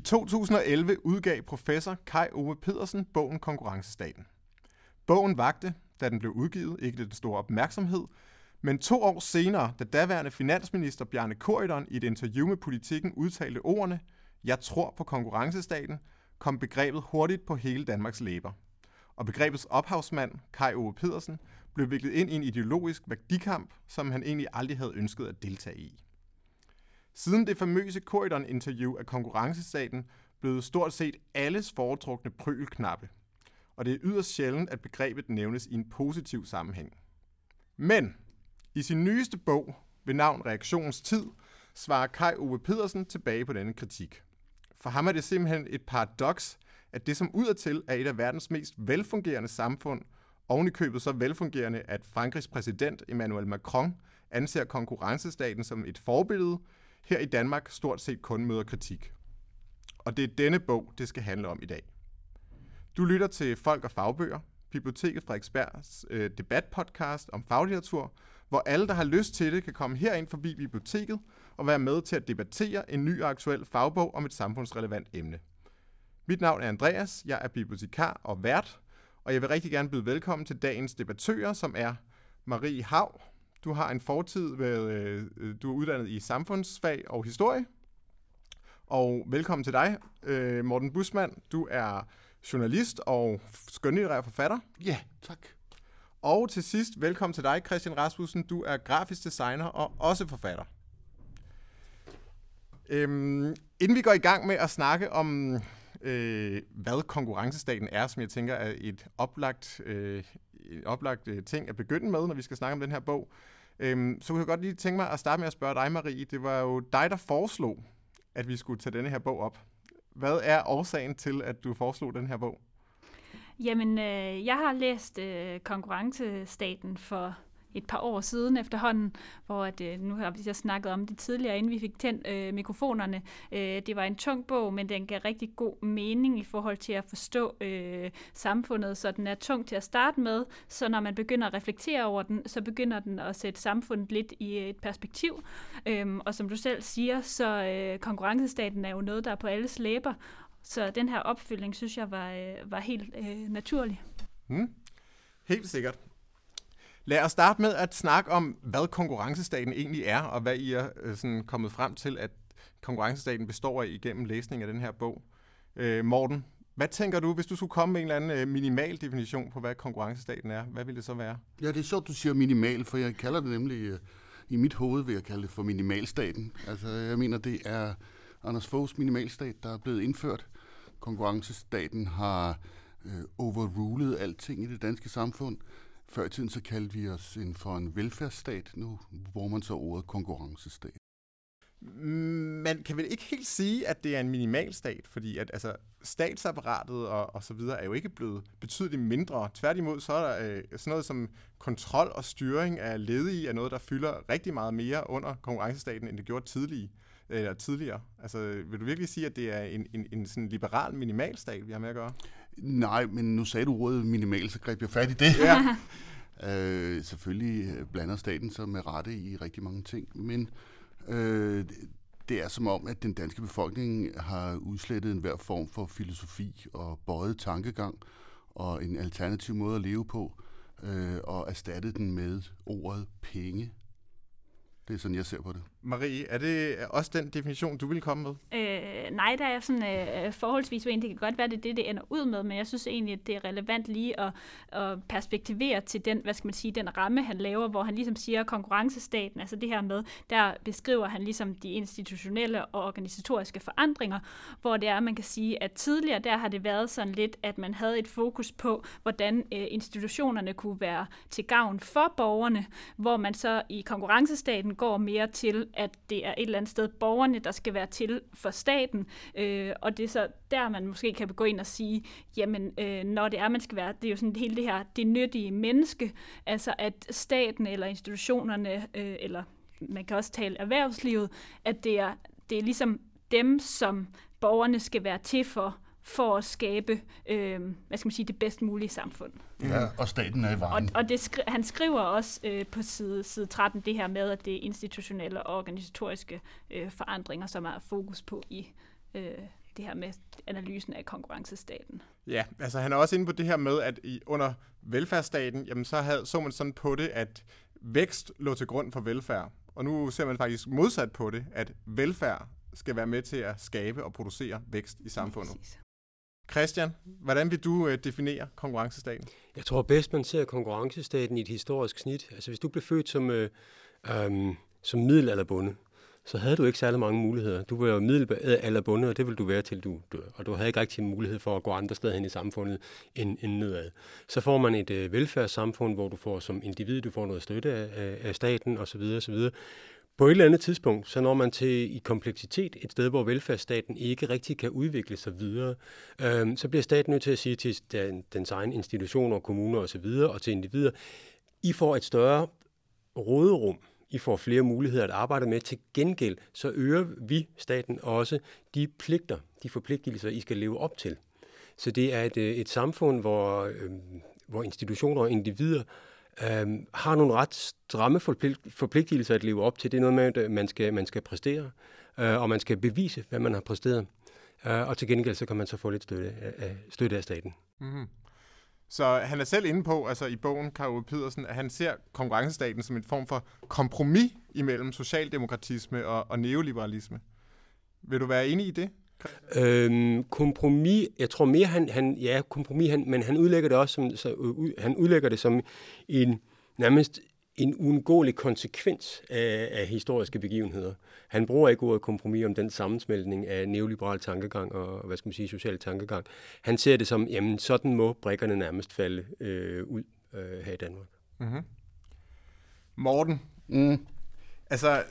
I 2011 udgav professor Kai Ove Pedersen bogen Konkurrencestaten. Bogen vagte, da den blev udgivet, ikke den store opmærksomhed, men to år senere, da daværende finansminister Bjarne Korydon i et interview med Politiken udtalte ordene, jeg tror på konkurrencestaten, kom begrebet hurtigt på hele Danmarks læber. Og begrebets ophavsmand, Kai Ove Pedersen, blev viklet ind i en ideologisk værdikamp, som han egentlig aldrig havde ønsket at deltage i. Siden det famøse Corridon-interview af konkurrencestaten blev stort set alles foretrukne prylknappe, og det er yderst sjældent, at begrebet nævnes i en positiv sammenhæng. Men i sin nyeste bog ved navn Reaktionens Tid, svarer Kai Ove Pedersen tilbage på denne kritik. For ham er det simpelthen et paradoks, at det som udadtil er et af verdens mest velfungerende samfund, ovenikøbet så velfungerende, at Frankrigs præsident Emmanuel Macron anser konkurrencestaten som et forbillede, her i Danmark stort set kun møder kritik. Og det er denne bog, det skal handle om i dag. Du lytter til Folk og Fagbøger, Biblioteket Frederiksbergs øh, debatpodcast om faglitteratur, hvor alle, der har lyst til det, kan komme herind forbi biblioteket og være med til at debattere en ny og aktuel fagbog om et samfundsrelevant emne. Mit navn er Andreas, jeg er bibliotekar og vært, og jeg vil rigtig gerne byde velkommen til dagens debattører, som er Marie Hav. Du har en fortid ved, øh, du er uddannet i samfundsfag og historie. Og velkommen til dig, øh, Morten Busmand. Du er journalist og skønlitterær forfatter. Ja, tak. Og til sidst, velkommen til dig, Christian Rasmussen. Du er grafisk designer og også forfatter. Øhm, inden vi går i gang med at snakke om, øh, hvad konkurrencestaten er, som jeg tænker er et oplagt, øh, en oplagt øh, ting at begynde med, når vi skal snakke om den her bog, Øhm, så kunne jeg godt lige tænke mig at starte med at spørge dig, Marie. Det var jo dig, der foreslog, at vi skulle tage denne her bog op. Hvad er årsagen til, at du foreslog den her bog? Jamen, øh, jeg har læst øh, Konkurrencestaten for et par år siden efterhånden, hvor at, øh, nu har vi så snakket om det tidligere, inden vi fik tændt øh, mikrofonerne. Øh, det var en tung bog, men den gav rigtig god mening i forhold til at forstå øh, samfundet, så den er tung til at starte med, så når man begynder at reflektere over den, så begynder den at sætte samfundet lidt i et perspektiv. Øhm, og som du selv siger, så øh, konkurrencestaten er jo noget, der er på alles læber, så den her opfølging, synes jeg, var, øh, var helt øh, naturlig. Mm. Helt sikkert. Lad os starte med at snakke om, hvad konkurrencestaten egentlig er, og hvad I er øh, sådan kommet frem til, at konkurrencestaten består af igennem læsning af den her bog. Øh, Morten, hvad tænker du, hvis du skulle komme med en eller anden øh, minimal definition på, hvad konkurrencestaten er? Hvad ville det så være? Ja, det er sjovt, du siger minimal, for jeg kalder det nemlig, øh, i mit hoved vil jeg kalde det for minimalstaten. Altså, jeg mener, det er Anders Foghs minimalstat, der er blevet indført. Konkurrencestaten har øh, overrulet alting i det danske samfund. Før i tiden så kaldte vi os en for en velfærdsstat. Nu bruger man så ordet konkurrencestat. Man kan vel ikke helt sige, at det er en minimalstat, fordi at, altså, statsapparatet og, og så videre er jo ikke blevet betydeligt mindre. Tværtimod så er der øh, sådan noget som kontrol og styring af ledige er noget, der fylder rigtig meget mere under konkurrencestaten, end det gjorde tidligere. Eller tidligere. Altså, vil du virkelig sige, at det er en, en, en sådan liberal minimalstat, vi har med at gøre? Nej, men nu sagde du ordet minimal, så greb jeg fat i det. Ja. øh, selvfølgelig blander staten sig med rette i rigtig mange ting, men øh, det er som om, at den danske befolkning har udslettet enhver form for filosofi og bøjet tankegang og en alternativ måde at leve på, øh, og erstattet den med ordet penge. Det er sådan, jeg ser på det. Marie, er det også den definition, du vil komme med? Øh, nej, der er sådan øh, forholdsvis uenig. Det kan godt være, det er det, det ender ud med, men jeg synes egentlig, at det er relevant lige at, at perspektivere til den, hvad skal man sige, den ramme, han laver, hvor han ligesom siger konkurrencestaten, altså det her med, der beskriver han ligesom de institutionelle og organisatoriske forandringer, hvor det er, man kan sige, at tidligere der har det været sådan lidt, at man havde et fokus på, hvordan øh, institutionerne kunne være til gavn for borgerne, hvor man så i konkurrencestaten går mere til at det er et eller andet sted borgerne, der skal være til for staten, øh, og det er så der, man måske kan gå ind og sige, jamen, øh, når det er, man skal være, det er jo sådan hele det her, det nyttige menneske, altså at staten eller institutionerne, øh, eller man kan også tale erhvervslivet, at det er, det er ligesom dem, som borgerne skal være til for, for at skabe øh, hvad skal man sige, det bedst mulige samfund. Ja, og staten er i vejen. Og, og det skri- han skriver også øh, på side, side 13 det her med, at det er institutionelle og organisatoriske øh, forandringer, som er fokus på i, øh, det her med analysen af konkurrencestaten. Ja, altså han er også inde på det her med, at i, under velfærdsstaten, jamen så havde, så man sådan på det, at vækst lå til grund for velfærd. Og nu ser man faktisk modsat på det, at velfærd skal være med til at skabe og producere vækst i samfundet. Præcis. Christian, hvordan vil du øh, definere konkurrencestaten? Jeg tror bedst, man ser konkurrencestaten i et historisk snit. Altså hvis du blev født som, øh, øh, som middelalderbonde, så havde du ikke særlig mange muligheder. Du var jo middelalderbonde, og det vil du være til du dør. Og du havde ikke rigtig mulighed for at gå andre steder hen i samfundet end, end nedad. Så får man et øh, velfærdssamfund, hvor du får som individ, du får noget støtte af, af staten osv. osv. På et eller andet tidspunkt, så når man til i kompleksitet et sted, hvor velfærdsstaten ikke rigtig kan udvikle sig videre, øh, så bliver staten nødt til at sige til den, dens egen institutioner, kommuner osv. Og, og til individer, I får et større råderum, I får flere muligheder at arbejde med. Til gengæld så øger vi, staten, også de pligter, de forpligtelser, I skal leve op til. Så det er et, øh, et samfund, hvor, øh, hvor institutioner og individer øh, har nogle ret stramme forpligtelser at leve op til. Det er noget med, at man skal, man skal præstere, øh, og man skal bevise, hvad man har præsteret. Øh, og til gengæld så kan man så få lidt støtte af, støtte af staten. Mm-hmm. Så han er selv inde på, altså i bogen, Karl Pedersen, at han ser konkurrencestaten som en form for kompromis imellem socialdemokratisme og, og neoliberalisme. Vil du være enig i det? Øhm, kompromis, jeg tror mere, han, han ja, kompromis, han, men han udlægger det også som, så, uh, han udlægger det som en nærmest en uundgåelig konsekvens af, af historiske begivenheder. Han bruger ikke ordet kompromis om den sammensmeltning af neoliberal tankegang og hvad skal man sige, social tankegang. Han ser det som, jamen sådan må brækkerne nærmest falde øh, ud øh, her i Danmark. Mm-hmm. Morten, mm. altså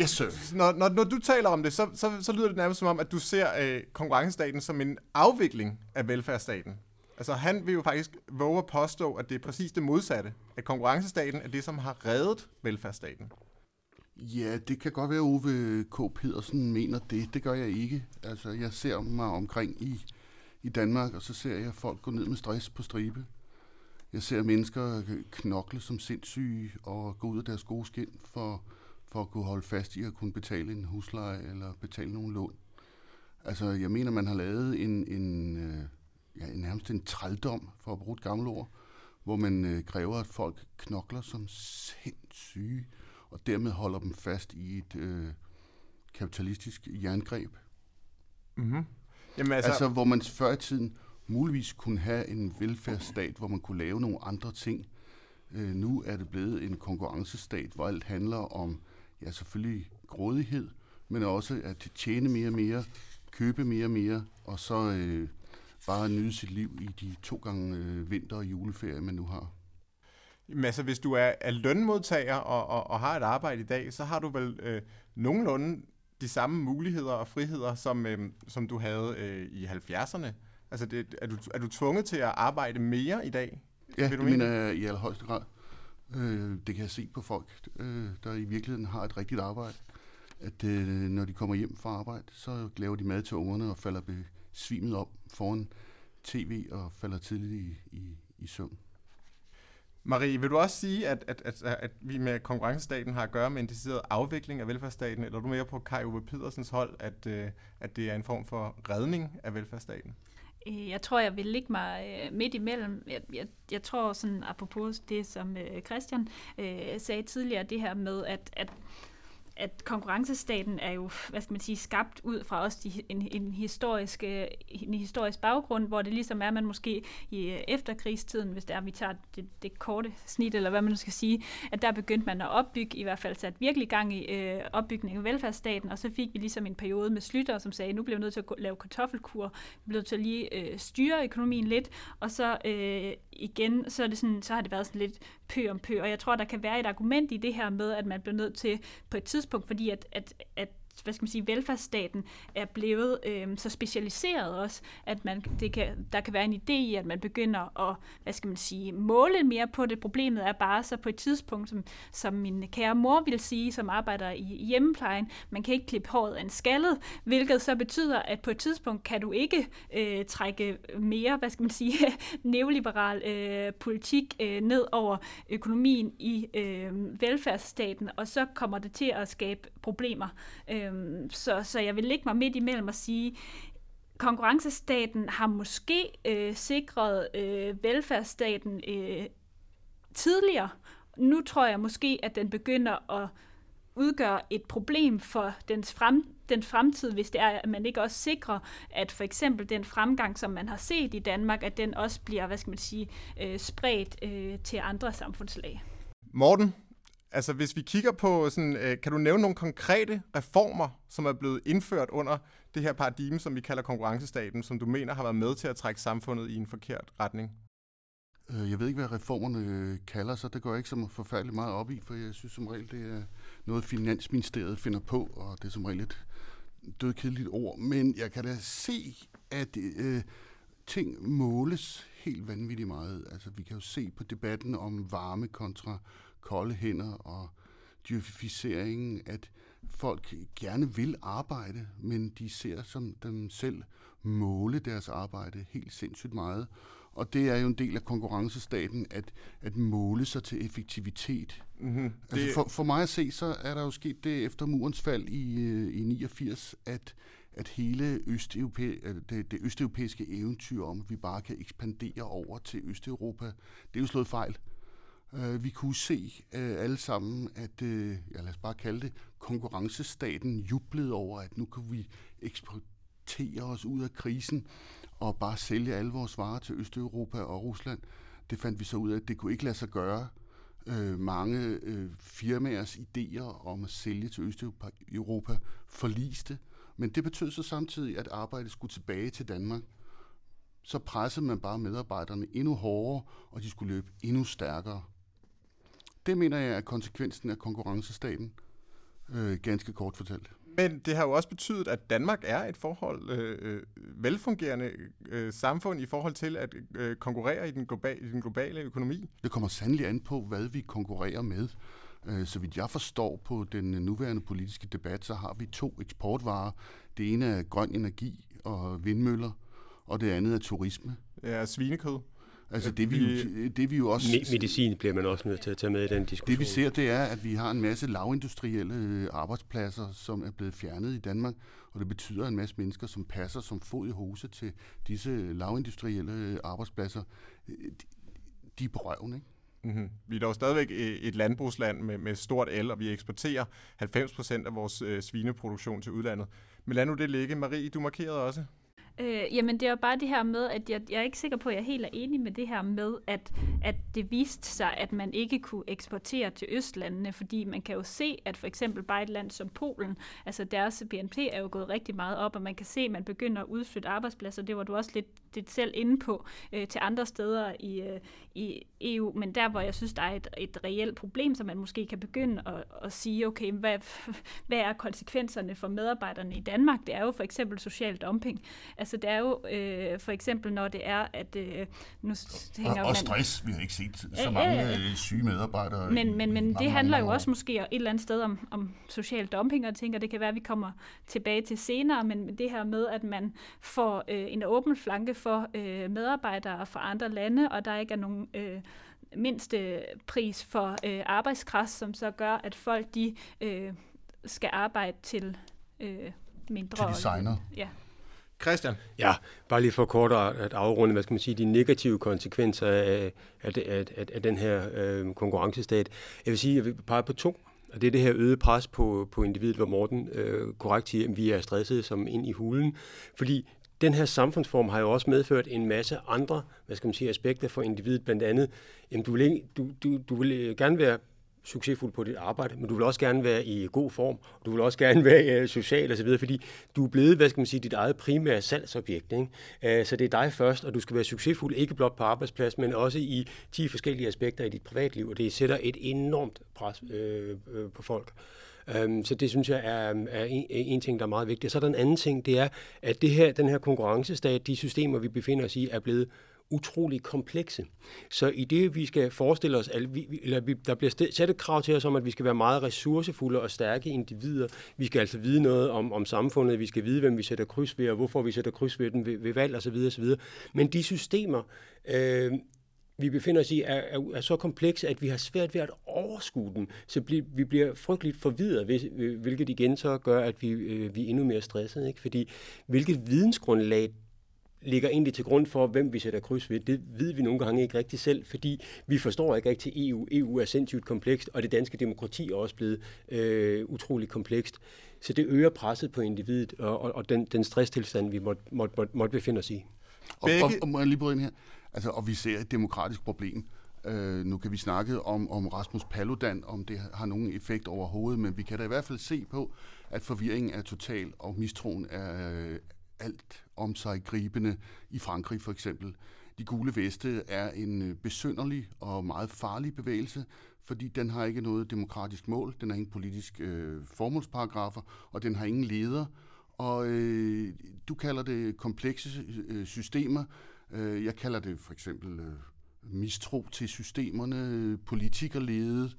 Yes, sir. Når, når, når du taler om det, så, så, så lyder det nærmest som om, at du ser øh, konkurrencestaten som en afvikling af velfærdsstaten. Altså han vil jo faktisk våge at påstå, at det er præcis det modsatte. At konkurrencestaten er det, som har reddet velfærdsstaten. Ja, det kan godt være, Ove K. Pedersen mener det. Det gør jeg ikke. Altså, jeg ser mig omkring i, i Danmark, og så ser jeg folk gå ned med stress på stribe. Jeg ser mennesker knokle som sindssyge og gå ud af deres gode skin for for at kunne holde fast i at kunne betale en husleje eller betale nogle lån. Altså, jeg mener, man har lavet en, en, øh, ja, nærmest en trældom, for at bruge et gammelt ord, hvor man øh, kræver, at folk knokler som sindssyge, og dermed holder dem fast i et øh, kapitalistisk jerngreb. Mm-hmm. Jamen, altså... altså, hvor man før i tiden muligvis kunne have en velfærdsstat, hvor man kunne lave nogle andre ting. Øh, nu er det blevet en konkurrencestat, hvor alt handler om ja, selvfølgelig grådighed, men også at tjene mere og mere, købe mere og mere, og så øh, bare nyde sit liv i de to gange øh, vinter- og juleferie, man nu har. Jamen altså, hvis du er, er lønmodtager og, og, og har et arbejde i dag, så har du vel øh, nogenlunde de samme muligheder og friheder, som, øh, som du havde øh, i 70'erne. Altså, det, er, du, er du tvunget til at arbejde mere i dag? Ja, det mener jeg i allerhøjeste grad. Øh, det kan jeg se på folk, øh, der i virkeligheden har et rigtigt arbejde. At øh, når de kommer hjem fra arbejde, så laver de mad til ungerne og falder besvimet op foran tv og falder tidligt i, i, i søvn. Marie, vil du også sige, at, at, at, at vi med konkurrencestaten har at gøre med en decideret afvikling af velfærdsstaten, eller er du mere på Kai Uwe Pedersens hold, at, øh, at det er en form for redning af velfærdsstaten? Øh, jeg tror, jeg vil ligge mig øh, midt imellem. Jeg, jeg, jeg tror sådan, apropos det, som øh, Christian øh, sagde tidligere, det her med, at, at at konkurrencestaten er jo, hvad skal man sige, skabt ud fra også en, en, historisk, en historisk baggrund, hvor det ligesom er, at man måske i øh, efterkrigstiden, hvis det er, vi tager det, det korte snit, eller hvad man nu skal sige, at der begyndte man at opbygge, i hvert fald sat virkelig gang i øh, opbygningen af velfærdsstaten, og så fik vi ligesom en periode med Slytter, som sagde, nu bliver vi nødt til at lave kartoffelkur, vi bliver nødt til at lige øh, styre økonomien lidt, og så øh, igen, så, er det sådan, så har det været sådan lidt pø om pø, og jeg tror, der kan være et argument i det her med, at man bliver nødt til på et tidspunkt, fordi at, at, at hvad skal man sige, velfærdsstaten er blevet øh, så specialiseret også, at man, det kan, der kan være en idé i, at man begynder at, hvad skal man sige, måle mere på det. Problemet er bare så på et tidspunkt, som, som min kære mor vil sige, som arbejder i hjemmeplejen, man kan ikke klippe håret af en skaldet, hvilket så betyder, at på et tidspunkt kan du ikke øh, trække mere, hvad skal man sige, neoliberal øh, politik øh, ned over økonomien i øh, velfærdsstaten, og så kommer det til at skabe problemer. Øhm, så, så jeg vil ligge mig midt imellem og sige, konkurrencestaten har måske øh, sikret øh, velfærdsstaten øh, tidligere. Nu tror jeg måske, at den begynder at udgøre et problem for dens, frem, den fremtid, hvis det er, at man ikke også sikrer, at for eksempel den fremgang, som man har set i Danmark, at den også bliver, hvad skal man sige, øh, spredt øh, til andre samfundslag. Morten, altså hvis vi kigger på, sådan, øh, kan du nævne nogle konkrete reformer, som er blevet indført under det her paradigme, som vi kalder konkurrencestaten, som du mener har været med til at trække samfundet i en forkert retning? Øh, jeg ved ikke, hvad reformerne øh, kalder sig. Det går jeg ikke så forfærdeligt meget op i, for jeg synes som regel, det er noget, Finansministeriet finder på, og det er som regel et dødkedeligt ord. Men jeg kan da se, at øh, ting måles helt vanvittigt meget. Altså, vi kan jo se på debatten om varme kontra kolde hænder og dyrficeringen, at folk gerne vil arbejde, men de ser som dem selv måle deres arbejde helt sindssygt meget. Og det er jo en del af konkurrencestaten, at, at måle sig til effektivitet. Mm-hmm. Altså for, for mig at se, så er der jo sket det efter murens fald i, øh, i 89, at, at hele Østeuropæ, det, det østeuropæiske eventyr om, at vi bare kan ekspandere over til Østeuropa, det er jo slået fejl. Øh, vi kunne se øh, alle sammen, at, øh, ja, lad os bare kalde det, konkurrencestaten jublede over, at nu kunne vi eksportere os ud af krisen og bare sælge alle vores varer til Østeuropa og Rusland. Det fandt vi så ud af, at det kunne ikke lade sig gøre. Øh, mange øh, firmaers idéer om at sælge til Østeuropa forliste, men det betød så samtidig, at arbejdet skulle tilbage til Danmark. Så pressede man bare medarbejderne endnu hårdere, og de skulle løbe endnu stærkere. Det mener jeg er konsekvensen af konkurrencestaten, øh, ganske kort fortalt. Men det har jo også betydet, at Danmark er et forhold øh, øh, velfungerende øh, samfund i forhold til at øh, konkurrere i den, globale, i den globale økonomi. Det kommer sandelig an på, hvad vi konkurrerer med. Øh, så vidt jeg forstår på den nuværende politiske debat, så har vi to eksportvarer. Det ene er grøn energi og vindmøller, og det andet er turisme. Ja, svinekød. Altså det vi, jo, det vi jo også... Medicin bliver man også nødt til at tage med i den diskussion. Det vi ser, det er, at vi har en masse lavindustrielle øh, arbejdspladser, som er blevet fjernet i Danmark, og det betyder en masse mennesker, som passer som fod i hose til disse lavindustrielle øh, arbejdspladser. Øh, de er på røven, ikke? Mm-hmm. Vi er dog stadigvæk et landbrugsland med, med stort el, og vi eksporterer 90% af vores øh, svineproduktion til udlandet. Men lad nu det ligge. Marie, du markerede også. Øh, jamen det er jo bare det her med, at jeg, jeg er ikke sikker på, at jeg er helt er enig med det her med, at, at det viste sig, at man ikke kunne eksportere til Østlandene, fordi man kan jo se, at for eksempel bare et land som Polen, altså deres BNP er jo gået rigtig meget op, og man kan se, at man begynder at udflytte arbejdspladser, det var du også lidt, lidt selv inde på, øh, til andre steder i, øh, i EU, men der hvor jeg synes, der er et, et reelt problem, så man måske kan begynde at, at sige, okay, hvad, hvad er konsekvenserne for medarbejderne i Danmark? Det er jo for eksempel social dumping. Altså det er jo øh, for eksempel, når det er, at øh, nu hænger og, og stress, vi har ikke set så mange øh, syge medarbejdere. Men, men, men det handler jo også måske et eller andet sted om, om social dumping, og tænker, det kan være, at vi kommer tilbage til senere, men det her med, at man får øh, en åben flanke for øh, medarbejdere fra andre lande, og der ikke er nogen øh, mindste pris for øh, arbejdskraft, som så gør, at folk de øh, skal arbejde til øh, mindre. Til designer. Ja. Christian? Ja, bare lige for kort at afrunde, hvad skal man sige, de negative konsekvenser af, af, af, af, af den her øh, konkurrencestat. Jeg vil sige, jeg vil pege på to. Og det er det her øget pres på, på individet, hvor Morten øh, korrekt siger, at vi er stressede som ind i hulen. Fordi den her samfundsform har jo også medført en masse andre hvad skal man sige, aspekter for individet, blandt andet, jamen, du, vil ikke, du, du, du vil øh, gerne være succesfuld på dit arbejde, men du vil også gerne være i god form, og du vil også gerne være øh, social osv., fordi du er blevet, hvad skal man sige, dit eget primære salgsobjekt. Ikke? Øh, så det er dig først, og du skal være succesfuld, ikke blot på arbejdsplads, men også i 10 forskellige aspekter i dit privatliv, og det sætter et enormt pres øh, øh på folk. Um, så det synes jeg er, øhm, er en, øh, en ting, der er meget vigtigt. Så er der en anden ting, det er, at det her, den her konkurrencestat, de systemer, vi befinder os i, er blevet utrolig komplekse. Så i det, vi skal forestille os, at vi, eller vi, der bliver sat et krav til os om, at vi skal være meget ressourcefulde og stærke individer. Vi skal altså vide noget om, om samfundet, vi skal vide, hvem vi sætter kryds ved, og hvorfor vi sætter kryds ved den ved, ved valg osv. osv. Men de systemer, øh, vi befinder os i, er, er, er så komplekse, at vi har svært ved at overskue dem. Så bli, vi bliver frygteligt forvirret, øh, hvilket igen så gør, at vi, øh, vi er endnu mere stressede. Ikke? Fordi hvilket vidensgrundlag ligger egentlig til grund for, hvem vi sætter kryds ved. Det ved vi nogle gange ikke rigtig selv, fordi vi forstår ikke rigtig EU. EU er sindssygt komplekst, og det danske demokrati er også blevet øh, utrolig komplekst. Så det øger presset på individet og, og, og den, den stresstilstand, vi måtte, måtte, måtte, måtte befinde os i. Og, og, og må jeg lige bryde ind her? Altså, og vi ser et demokratisk problem. Øh, nu kan vi snakke om, om Rasmus Paludan, om det har nogen effekt overhovedet, men vi kan da i hvert fald se på, at forvirringen er total, og mistroen er øh, alt om sig gribende i Frankrig for eksempel. De gule veste er en øh, besynderlig og meget farlig bevægelse, fordi den har ikke noget demokratisk mål, den har ingen politisk øh, formålsparagrafer, og den har ingen leder. Og øh, du kalder det komplekse øh, systemer. Øh, jeg kalder det for eksempel øh, mistro til systemerne, politikerledet.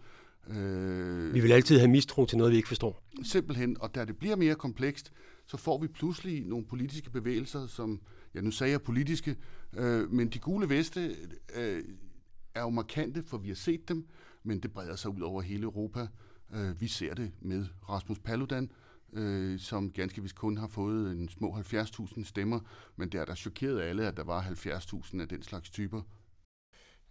Øh, vi vil altid have mistro til noget, vi ikke forstår. Simpelthen, og da det bliver mere komplekst, så får vi pludselig nogle politiske bevægelser, som, ja nu sagde jeg politiske, øh, men de gule veste øh, er jo markante, for vi har set dem, men det breder sig ud over hele Europa. Øh, vi ser det med Rasmus Paludan, øh, som ganske vist kun har fået en små 70.000 stemmer, men det er der chokeret alle, at der var 70.000 af den slags typer.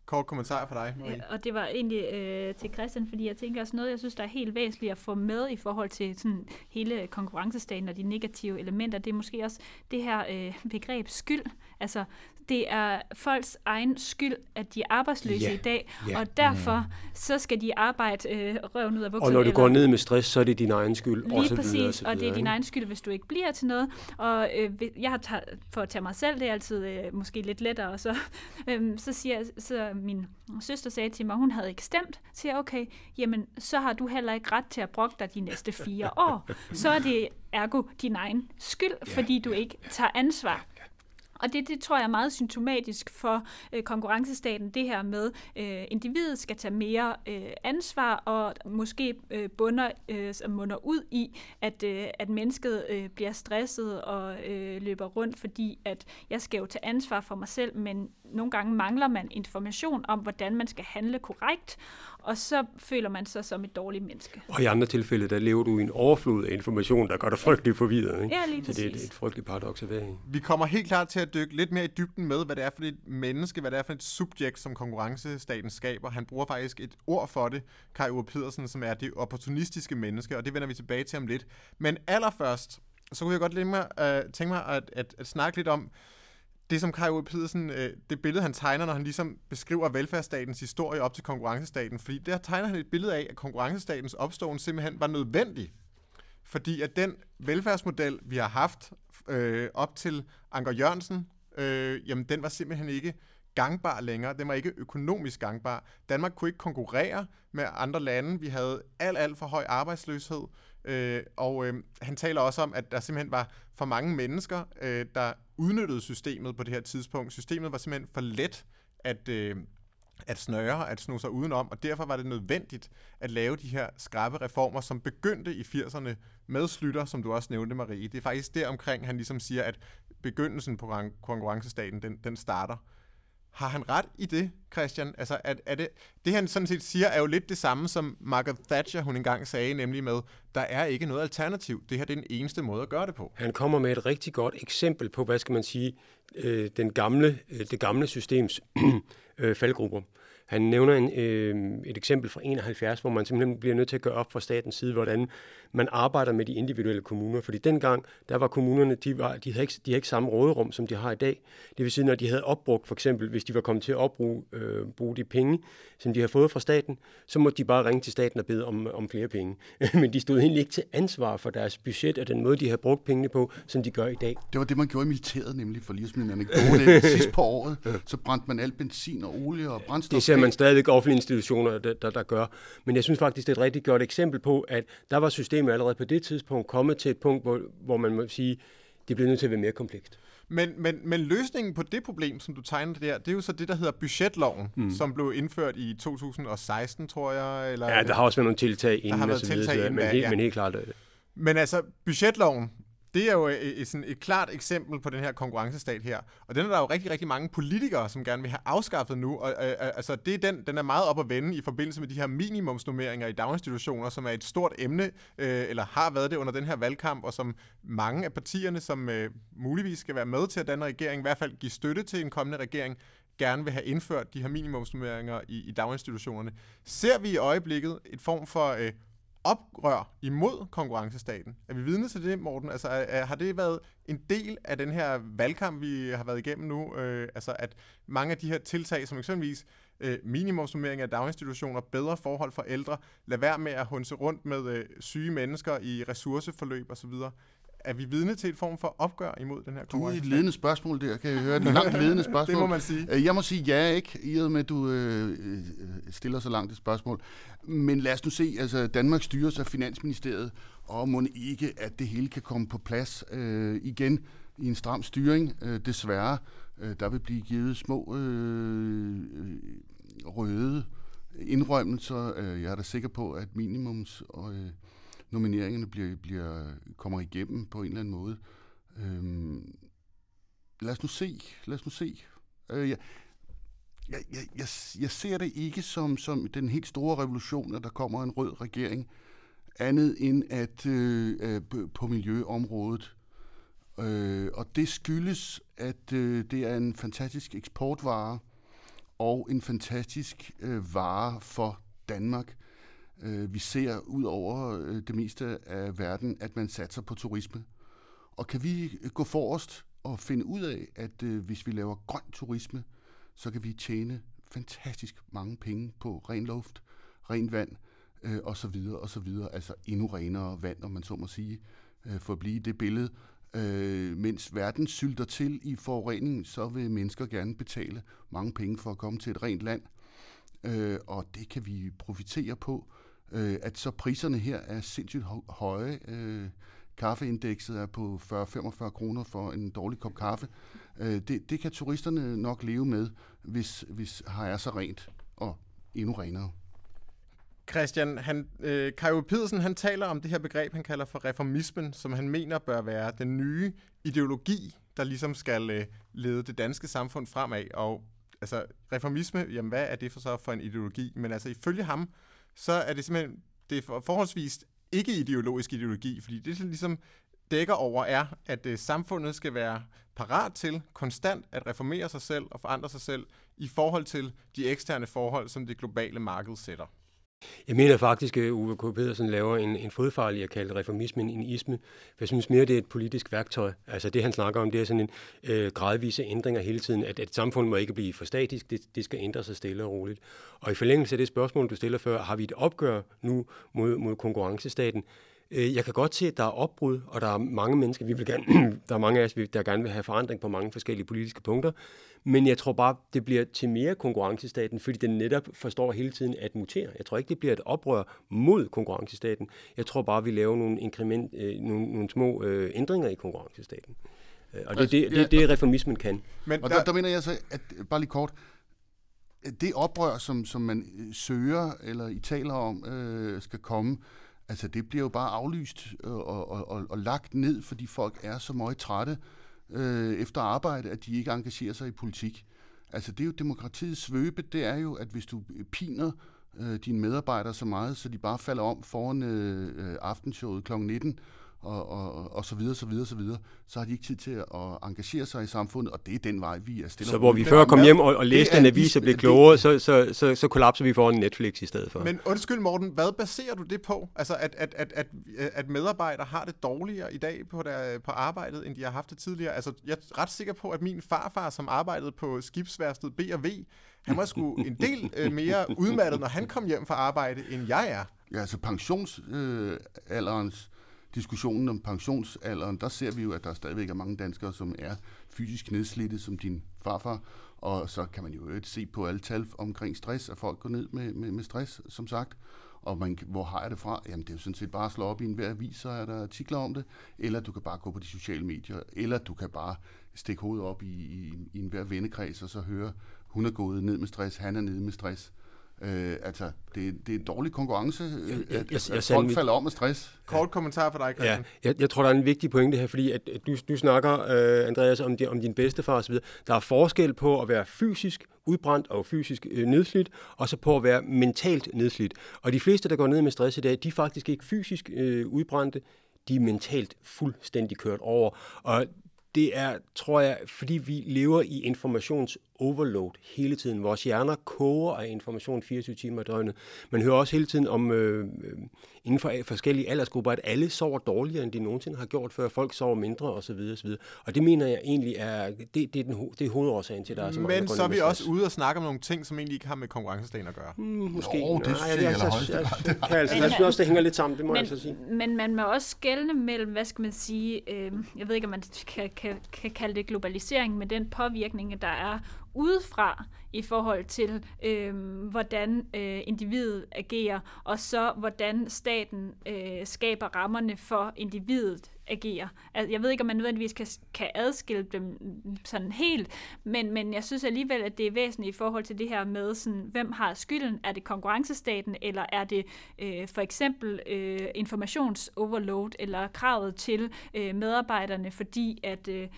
Kort kommentar for dig, Marie. Ja, og det var egentlig øh, til Christian, fordi jeg tænker også noget, jeg synes, der er helt væsentligt at få med i forhold til sådan hele konkurrencestaten og de negative elementer. Det er måske også det her øh, begreb skyld. Altså, det er folks egen skyld, at de er arbejdsløse yeah. i dag, yeah. og derfor mm. så skal de arbejde øh, røven ud af bukserne. Og når du eller... går ned med stress, så er det din egen skyld. Lige og så præcis, videre, og, så videre, og det er din egen skyld, hvis du ikke bliver til noget. Og øh, jeg har for at tage mig selv, det er altid øh, måske lidt lettere, og så, øh, så siger så min søster sagde til mig, hun havde ikke stemt, så siger okay, jamen så har du heller ikke ret til at brokke dig de næste fire år. Så er det ergo din egen skyld, fordi du ikke tager ansvar. Og det, det tror jeg er meget symptomatisk for øh, konkurrencestaten, det her med, øh, individet skal tage mere øh, ansvar, og måske øh, bunder, øh, munder ud i, at, øh, at mennesket øh, bliver stresset og øh, løber rundt, fordi at jeg skal jo tage ansvar for mig selv, men nogle gange mangler man information om, hvordan man skal handle korrekt, og så føler man sig som et dårligt menneske. Og i andre tilfælde, der lever du i en overflod af information, der gør dig frygtelig forvirret. Ikke? Ja, lige præcis. Så det er et, et frygteligt paradoks at være i. Vi kommer helt klart til at dykke lidt mere i dybden med, hvad det er for et menneske, hvad det er for et subjekt, som konkurrencestaten skaber. Han bruger faktisk et ord for det, Kai Ure Pedersen, som er det opportunistiske menneske, og det vender vi tilbage til om lidt. Men allerførst, så kunne jeg godt lide mig, uh, tænke mig at, at, at snakke lidt om, det som Kai Uwe Pedersen, øh, det billede han tegner, når han ligesom beskriver velfærdsstatens historie op til konkurrencestaten, fordi der tegner han et billede af, at konkurrencestatens opståen simpelthen var nødvendig. Fordi at den velfærdsmodel, vi har haft øh, op til Anker Jørgensen, øh, jamen den var simpelthen ikke gangbar længere. Den var ikke økonomisk gangbar. Danmark kunne ikke konkurrere med andre lande. Vi havde alt, alt for høj arbejdsløshed. Øh, og øh, han taler også om, at der simpelthen var for mange mennesker, øh, der udnyttede systemet på det her tidspunkt. Systemet var simpelthen for let at, øh, at snøre, at sno sig udenom, og derfor var det nødvendigt at lave de her skrabe reformer, som begyndte i 80'erne med Slytter, som du også nævnte, Marie. Det er faktisk der omkring, han ligesom siger, at begyndelsen på konkurrencestaten, den, den starter. Har han ret i det, Christian? Altså, er, er det, det han sådan set siger, er jo lidt det samme, som Margaret Thatcher, hun engang sagde, nemlig med, der er ikke noget alternativ. Det her det er den eneste måde at gøre det på. Han kommer med et rigtig godt eksempel på, hvad skal man sige, øh, den gamle, øh, det gamle systems øh, faldgrupper. Han nævner en, øh, et eksempel fra 71, hvor man simpelthen bliver nødt til at gøre op fra statens side, hvordan man arbejder med de individuelle kommuner. Fordi dengang, der var kommunerne, de, var, de, havde ikke, de havde ikke samme råderum, som de har i dag. Det vil sige, når de havde opbrugt, for eksempel, hvis de var kommet til at opbruge øh, bruge de penge, som de har fået fra staten, så måtte de bare ringe til staten og bede om, om flere penge. Men de stod egentlig ikke til ansvar for deres budget og den måde, de har brugt pengene på, som de gør i dag. Det var det, man gjorde i militæret, nemlig for lige at smide en anekdote. sidst på året, så brændte man alt benzin og olie og brændstof. Det ser man stadigvæk offentlige institutioner, der, der, der gør. Men jeg synes faktisk, det er et rigtig godt eksempel på, at der var systemet allerede på det tidspunkt kommet til et punkt, hvor, hvor man må sige, det bliver nødt til at være mere komplekst. Men, men, men løsningen på det problem, som du tegnede der, det er jo så det, der hedder budgetloven, mm. som blev indført i 2016, tror jeg. Eller, ja, der har også været nogle tiltag inden, der har været tiltag inden, men, helt, ja. men helt klart. Men altså, budgetloven, det er jo et, et, sådan et klart eksempel på den her konkurrencestat her. Og den er der jo rigtig, rigtig mange politikere, som gerne vil have afskaffet nu. Og, øh, øh, altså, det er den, den er meget op at vende i forbindelse med de her minimumsnummeringer i daginstitutioner, som er et stort emne, øh, eller har været det under den her valgkamp, og som mange af partierne, som øh, muligvis skal være med til at danne regering, i hvert fald give støtte til en kommende regering, gerne vil have indført de her minimumsnummeringer i, i daginstitutionerne. Ser vi i øjeblikket et form for øh, oprør imod konkurrencestaten. Er vi vidne til det, Morten? Altså, er, er, har det været en del af den her valgkamp, vi har været igennem nu? Øh, altså, at mange af de her tiltag, som eksempelvis øh, minimumsnummering af daginstitutioner, bedre forhold for ældre, lad være med at hunse rundt med øh, syge mennesker i ressourceforløb osv., er vi vidne til et form for opgør imod den her konkurrence? Du er et ledende spørgsmål der, kan jeg høre. Et langt ledende spørgsmål. det må man sige. Øh, jeg må sige ja, ikke? I og med, at du øh, øh, stiller så langt et spørgsmål. Men lad os nu se, altså Danmark styres af Finansministeriet, og må ikke, at det hele kan komme på plads øh, igen i en stram styring, øh, desværre. Øh, der vil blive givet små øh, røde indrømmelser. Øh, jeg er da sikker på, at minimums og øh, nomineringerne bliver, bliver, kommer igennem på en eller anden måde. Øhm, lad os nu se. Lad os nu se. Øh, jeg, jeg, jeg, jeg, jeg ser det ikke som, som den helt store revolution, at der kommer en rød regering, andet end at øh, på miljøområdet. Øh, og det skyldes, at øh, det er en fantastisk eksportvare og en fantastisk øh, vare for Danmark. Øh, vi ser ud over øh, det meste af verden, at man satser på turisme. Og kan vi gå forrest og finde ud af, at øh, hvis vi laver grøn turisme, så kan vi tjene fantastisk mange penge på ren luft, ren vand øh, og så videre og så videre. Altså endnu renere vand, om man så må sige, øh, for at blive det billede. Øh, mens verden sylter til i forurening, så vil mennesker gerne betale mange penge for at komme til et rent land. Øh, og det kan vi profitere på øh, at så priserne her er sindssygt høje. Øh, kaffeindekset er på 40-45 kroner for en dårlig kop kaffe. Øh, det, det kan turisterne nok leve med, hvis, hvis har er så rent og endnu renere. Christian, han, øh, Kajo Pedersen, han taler om det her begreb, han kalder for reformismen, som han mener bør være den nye ideologi, der ligesom skal øh, lede det danske samfund fremad. Og altså, reformisme, jamen hvad er det for så for en ideologi? Men altså, ifølge ham, så er det simpelthen det er forholdsvis ikke ideologisk ideologi, fordi det ligesom dækker over er, at øh, samfundet skal være parat til konstant at reformere sig selv og forandre sig selv i forhold til de eksterne forhold, som det globale marked sætter. Jeg mener faktisk, at Uwe K. Pedersen laver en, en fodfarlig at kalde reformismen en isme. For jeg synes mere, det er et politisk værktøj. Altså det, han snakker om, det er sådan en øh, gradvise ændringer hele tiden. At, at samfundet må ikke blive for statisk, det, det skal ændre sig stille og roligt. Og i forlængelse af det spørgsmål, du stiller før, har vi et opgør nu mod, mod konkurrencestaten? Øh, jeg kan godt se, at der er opbrud, og der er mange mennesker, vi vil gerne, der er mange af os, der gerne vil have forandring på mange forskellige politiske punkter. Men jeg tror bare, det bliver til mere konkurrencestaten, fordi den netop forstår hele tiden at mutere. Jeg tror ikke, det bliver et oprør mod konkurrencestaten. Jeg tror bare, vi laver nogle, inkrement, øh, nogle, nogle små øh, ændringer i konkurrencestaten. Øh, og det er det, det, det, reformismen kan. Men og der, der mener jeg så, at bare lige kort, det oprør, som, som man søger, eller I taler om, øh, skal komme, altså det bliver jo bare aflyst øh, og, og, og, og lagt ned, fordi folk er så meget trætte øh, efter arbejde, at de ikke engagerer sig i politik. Altså det er jo demokratiets svøbe, det er jo, at hvis du øh, piner øh, dine medarbejdere så meget, så de bare falder om foran øh, øh aftenshowet kl. 19, og, og, og så videre, så videre, så videre, så har de ikke tid til at engagere sig i samfundet, og det er den vej, vi er stille. Så hvor vi før kom hjem og, og læste en avis og blev klogere, så, så, så, så kollapser vi foran Netflix i stedet for. Men undskyld Morten, hvad baserer du det på? Altså at, at, at, at, at medarbejdere har det dårligere i dag på, der, på arbejdet, end de har haft det tidligere? Altså jeg er ret sikker på, at min farfar, som arbejdede på skibsværftet B&V, han var sgu en del øh, mere udmattet, når han kom hjem fra arbejde, end jeg er. Ja, altså pensionsalderens øh, diskussionen om pensionsalderen, der ser vi jo, at der stadigvæk er mange danskere, som er fysisk nedslidte, som din farfar. Og så kan man jo se på alle tal omkring stress, at folk går ned med, med, med stress, som sagt. Og man, hvor har jeg det fra? Jamen det er jo sådan set bare at slå op i en hver avis, så er der artikler om det. Eller du kan bare gå på de sociale medier. Eller du kan bare stikke hovedet op i, i, i en hver vennekreds, og så høre, hun er gået ned med stress, han er nede med stress. Øh, altså, det, det er dårlig konkurrence, øh, Jeg- at, jeg- jeg at folk mit- falder om af stress. Kort kommentar for dig, Ja, Christian. jeg, jeg tror, der er en vigtig pointe her, fordi at, at du, du snakker, øh, Andreas, om, di, om din bedstefar osv. Der er forskel på at være fysisk udbrændt og fysisk øh, nedslidt, og så på at være mentalt nedslidt. Og de fleste, der går ned med stress i dag, de er faktisk ikke fysisk øh, udbrændte, de er mentalt fuldstændig kørt over. Og det er, tror jeg, fordi vi lever i informations-overload hele tiden. Vores hjerner koger af information 24 timer i døgnet. Man hører også hele tiden om, øh, øh, inden for forskellige aldersgrupper, at alle sover dårligere, end de nogensinde har gjort før. Folk sover mindre osv. osv. Og det mener jeg egentlig er, det, det er, den, det er hovedårsagen til, at der er så mange, Men så er vi også ude og snakke om nogle ting, som egentlig ikke har med konkurrencestaten at gøre. Mm, måske. Jo, det synes jeg allerhøjeste jeg, grad, jeg, kan altså, jeg synes også, det hænger lidt sammen, det må jeg altså sige. Men, men man må også skelne mellem, hvad skal man sige, øh, jeg ved ikke, om man kan, kan, kan kalde det globalisering, men den påvirkning, der er udefra i forhold til, øh, hvordan øh, individet agerer, og så hvordan staten øh, skaber rammerne for individet agerer. Altså, jeg ved ikke, om man nødvendigvis kan, kan adskille dem sådan helt, men, men jeg synes alligevel, at det er væsentligt i forhold til det her med, sådan, hvem har skylden? Er det konkurrencestaten, eller er det øh, for eksempel øh, informationsoverload, eller kravet til øh, medarbejderne, fordi at, øh,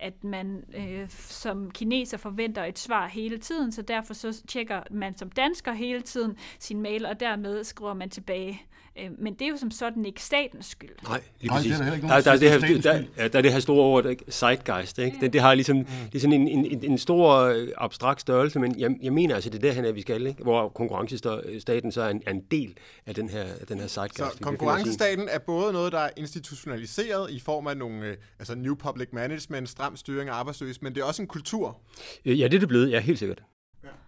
at man øh, som kineser forventer et svar hele tiden, så derfor så tjekker man som dansker hele tiden sin mail, og dermed skriver man tilbage. Øh, men det er jo som sådan ikke statens skyld. Nej, lige Nej, det er præcis. der ikke der, nogen, der, der er det her, der, er ja, der er det her store ord, ikke? zeitgeist. Ikke? Det, det, har ligesom, det er sådan en, en, en, en stor øh, abstrakt størrelse, men jeg, jeg mener altså, det er derhen, at vi skal, ikke? hvor konkurrencestaten så er en, er en del af den her, af den her zeitgeist. Så konkurrencestaten er både noget, der er institutionaliseret i form af nogle øh, altså new public management, stram styring af arbejdsløse, men det er også en kultur. Ja, det er det blevet, ja, helt sikkert.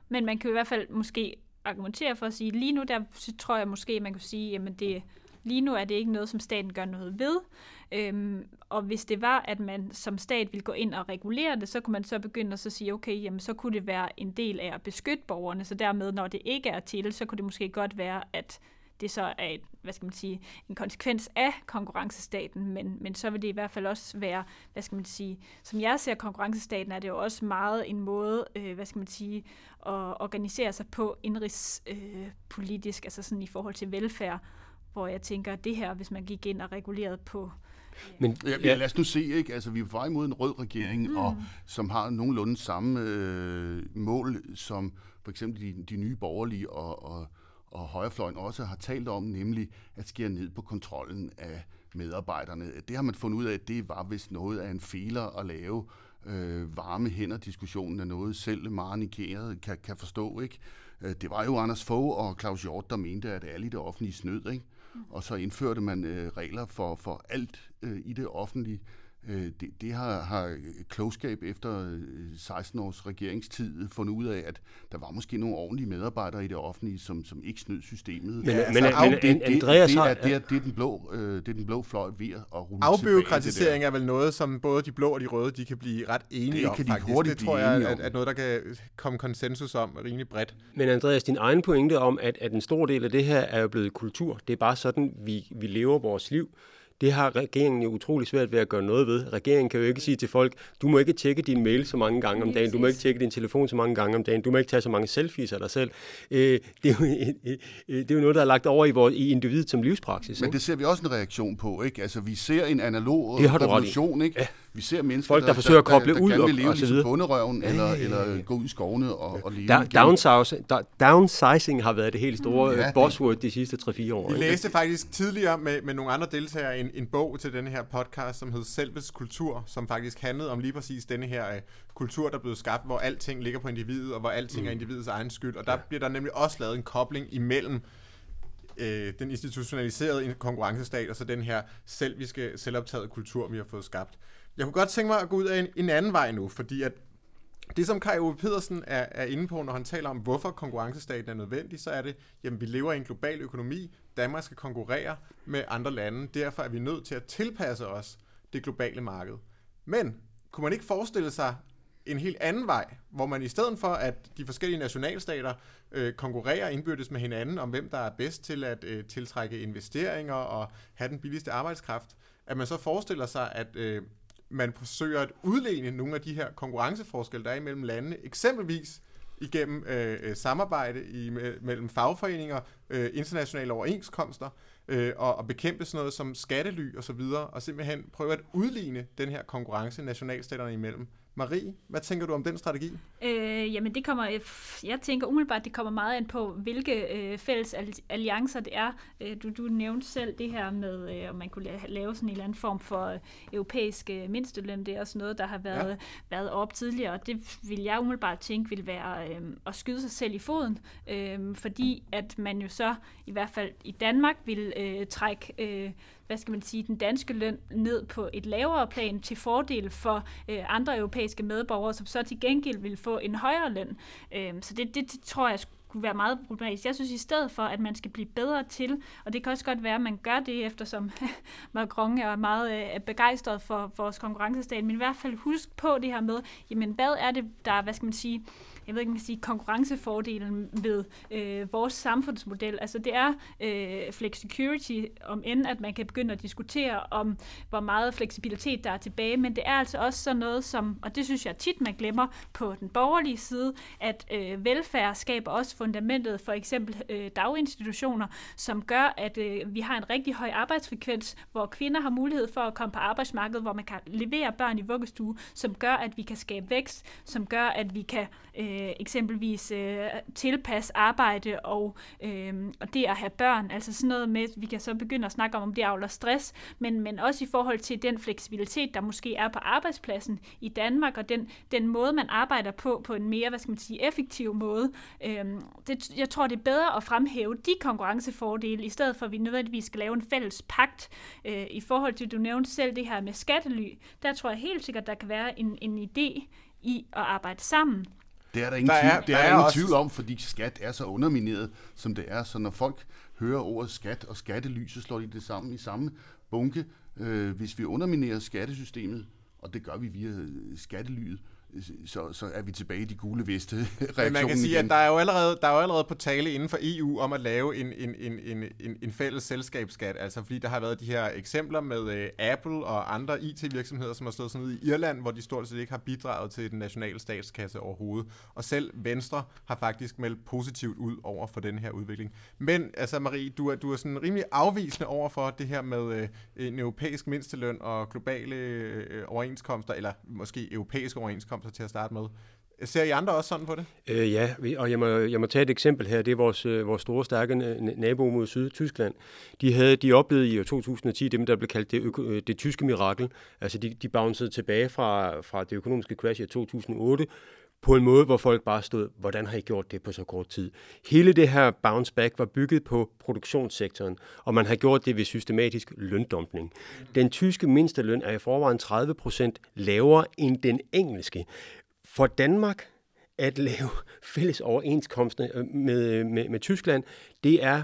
Men man kan jo i hvert fald måske argumentere for at sige, lige nu der så tror jeg måske, man kan sige, jamen det, lige nu er det ikke noget, som staten gør noget ved. Øhm, og hvis det var, at man som stat ville gå ind og regulere det, så kunne man så begynde at så sige, okay, jamen så kunne det være en del af at beskytte borgerne, så dermed, når det ikke er til, så kunne det måske godt være, at det så er et, hvad skal man sige, en konsekvens af konkurrencestaten, men, men så vil det i hvert fald også være, hvad skal man sige, som jeg ser konkurrencestaten, er det jo også meget en måde, øh, hvad skal man sige, at organisere sig på indrigspolitisk, øh, politisk, altså sådan i forhold til velfærd, hvor jeg tænker, at det her, hvis man gik ind og regulerede på Men, Ja, ja. Lad os nu se, ikke? Altså, vi er på vej mod en rød regering, mm. og, som har nogenlunde samme øh, mål, som for eksempel de, de nye borgerlige og, og, og højrefløjen også har talt om, nemlig at skære ned på kontrollen af medarbejderne. Det har man fundet ud af, at det var vist noget af en fejler at lave. Øh, varme hænder-diskussionen er noget, selv Maren Ikea kan, kan forstå. Ikke? Øh, Det var jo Anders Fogh og Claus Hjort, der mente, at alle i det offentlige snød. Ikke? Og så indførte man øh, regler for, for alt øh, i det offentlige. Øh, det, det har, har klogskab efter øh, 16 års regeringstid fundet ud af, at der var måske nogle ordentlige medarbejdere i det offentlige, som, som ikke snød systemet. Men- Ja, men- altså, men- af- det, Andreas det, har- er, det, er, det, er den blå, øh, det er den blå fløj ved at rulle Afbyråkratisering er vel noget, som både de blå og de røde, de kan blive ret enige Det om, kan de faktisk. hurtigt det tror blive jeg er, om. er noget, der kan komme konsensus om rimelig bredt. Men Andreas, din egen pointe om, at, at en stor del af det her er jo blevet kultur. Det er bare sådan, vi, vi lever vores liv. Det har regeringen jo utrolig svært ved at gøre noget ved. Regeringen kan jo ikke sige til folk, du må ikke tjekke din mail så mange gange om dagen, du må ikke tjekke din telefon så mange gange om dagen, du må ikke tage så mange selfies af dig selv. Øh, det, er jo, øh, det er jo noget, der er lagt over i, vores, i individet som livspraksis. Men Ikke? det ser vi også en reaktion på, ikke? Altså, vi ser en analog revolution, ikke? Ja. Vi ser mennesker, Folk, der forsøger at koble der, ud der gerne og- vil leve og så ligesom videre. bunderøven, Ja, eller, ja, ja, eller gå ud i skovene og, og leve Da, downsizing, da, downsizing har været det helt store Ja, buzzword de sidste 3-4 år. Vi ikke? læste faktisk tidligere med, med nogle andre deltagere en, en bog til denne her podcast, som hed Selvets Kultur, som faktisk handlede om lige præcis denne her uh, kultur, der blev skabt, hvor alting ligger på individet, og hvor alting mm. er individets egen skyld. Og der ja. bliver der nemlig også lavet en kobling imellem øh, den institutionaliserede konkurrencestat og så den her selviske, selvoptagede kultur, vi har fået skabt. Jeg kunne godt tænke mig at gå ud af en, en anden vej nu, fordi at det, som Kai Ove Pedersen er, er inde på, når han taler om, hvorfor konkurrencestaten er nødvendig, så er det, jamen vi lever i en global økonomi, Danmark skal konkurrere med andre lande, derfor er vi nødt til at tilpasse os det globale marked. Men kunne man ikke forestille sig en helt anden vej, hvor man i stedet for, at de forskellige nationalstater øh, konkurrerer indbyrdes med hinanden om, hvem der er bedst til at øh, tiltrække investeringer og have den billigste arbejdskraft, at man så forestiller sig, at øh, man forsøger at udligne nogle af de her konkurrenceforskelle, der er imellem landene, eksempelvis igennem øh, øh samarbejde i, mellem fagforeninger, øh, internationale overenskomster, øh, og, og bekæmpe sådan noget som skattely og så videre, og simpelthen prøve at udligne den her konkurrence nationalstaterne imellem. Marie, hvad tænker du om den strategi? Øh, jamen det kommer, jeg tænker umiddelbart, det kommer meget an på, hvilke øh, fælles alliancer det er. Øh, du, du nævnte selv det her med, øh, om man kunne lave sådan en eller anden form for øh, europæisk øh, mindsteløn. Det er også noget, der har været, ja. været op tidligere, og det vil jeg umiddelbart tænke vil være øh, at skyde sig selv i foden, øh, fordi at man jo så, i hvert fald i Danmark, vil øh, trække øh, hvad skal man sige, den danske løn ned på et lavere plan til fordel for øh, andre europæiske medborgere, som så til gengæld vil få en højere løn. Øh, så det, det, det tror jeg kunne være meget problematisk. Jeg synes i stedet for, at man skal blive bedre til, og det kan også godt være, at man gør det, eftersom Macron er meget øh, begejstret for vores konkurrencestat, men i hvert fald husk på det her med, jamen hvad er det, der, hvad skal man sige, jeg ved ikke, man kan sige, konkurrencefordelen ved øh, vores samfundsmodel. Altså det er øh, flexicurity, om end at man kan begynde at diskutere om, hvor meget fleksibilitet der er tilbage, men det er altså også sådan noget som, og det synes jeg tit, man glemmer på den borgerlige side, at øh, velfærd skaber også fundamentet for eksempel øh, daginstitutioner, som gør, at øh, vi har en rigtig høj arbejdsfrekvens, hvor kvinder har mulighed for at komme på arbejdsmarkedet, hvor man kan levere børn i vuggestue, som gør, at vi kan skabe vækst, som gør, at vi kan øh, Øh, eksempelvis øh, tilpasse arbejde og, øh, og det at have børn. Altså sådan noget med, vi kan så begynde at snakke om, om det afler stress, men, men også i forhold til den fleksibilitet, der måske er på arbejdspladsen i Danmark, og den, den måde, man arbejder på, på en mere, hvad skal man sige, effektiv måde. Øh, det, jeg tror, det er bedre at fremhæve de konkurrencefordele, i stedet for at vi nødvendigvis skal lave en fælles pagt. Øh, I forhold til, du nævnte selv det her med skattely, der tror jeg helt sikkert, der kan være en, en idé i at arbejde sammen. Det er der ingen, der er, tvivl, det er, der er ingen også... tvivl om, fordi skat er så undermineret, som det er. Så når folk hører ordet skat og skattely, så slår de det sammen i samme bunke. Øh, hvis vi underminerer skattesystemet, og det gør vi via skattelyet, så, så er vi tilbage i de gule veste Men man kan sige, igen. at der er, jo allerede, der er jo allerede på tale inden for EU om at lave en, en, en, en, en, en fælles selskabsskat. Altså fordi der har været de her eksempler med uh, Apple og andre IT-virksomheder, som har stået sådan ud i Irland, hvor de stort set ikke har bidraget til den nationale statskasse overhovedet. Og selv Venstre har faktisk meldt positivt ud over for den her udvikling. Men altså Marie, du er, du er sådan rimelig afvisende over for det her med uh, en europæisk mindsteløn og globale uh, overenskomster, eller måske europæiske overenskomster overenskomster til at starte med. Ser I andre også sådan på det? Øh, ja, og jeg må, jeg må tage et eksempel her. Det er vores, øh, vores store, stærke nabo mod Syd-Tyskland. De, havde, de oplevede i år 2010 dem, der blev kaldt det, øko, øh, det tyske mirakel. Altså de, de bouncede tilbage fra, fra det økonomiske crash i 2008 på en måde, hvor folk bare stod, hvordan har I gjort det på så kort tid? Hele det her bounce back var bygget på produktionssektoren, og man har gjort det ved systematisk løndumpning. Den tyske mindsteløn er i forvejen 30 procent lavere end den engelske. For Danmark at lave fælles overenskomster øh, med, øh, med, med Tyskland, det er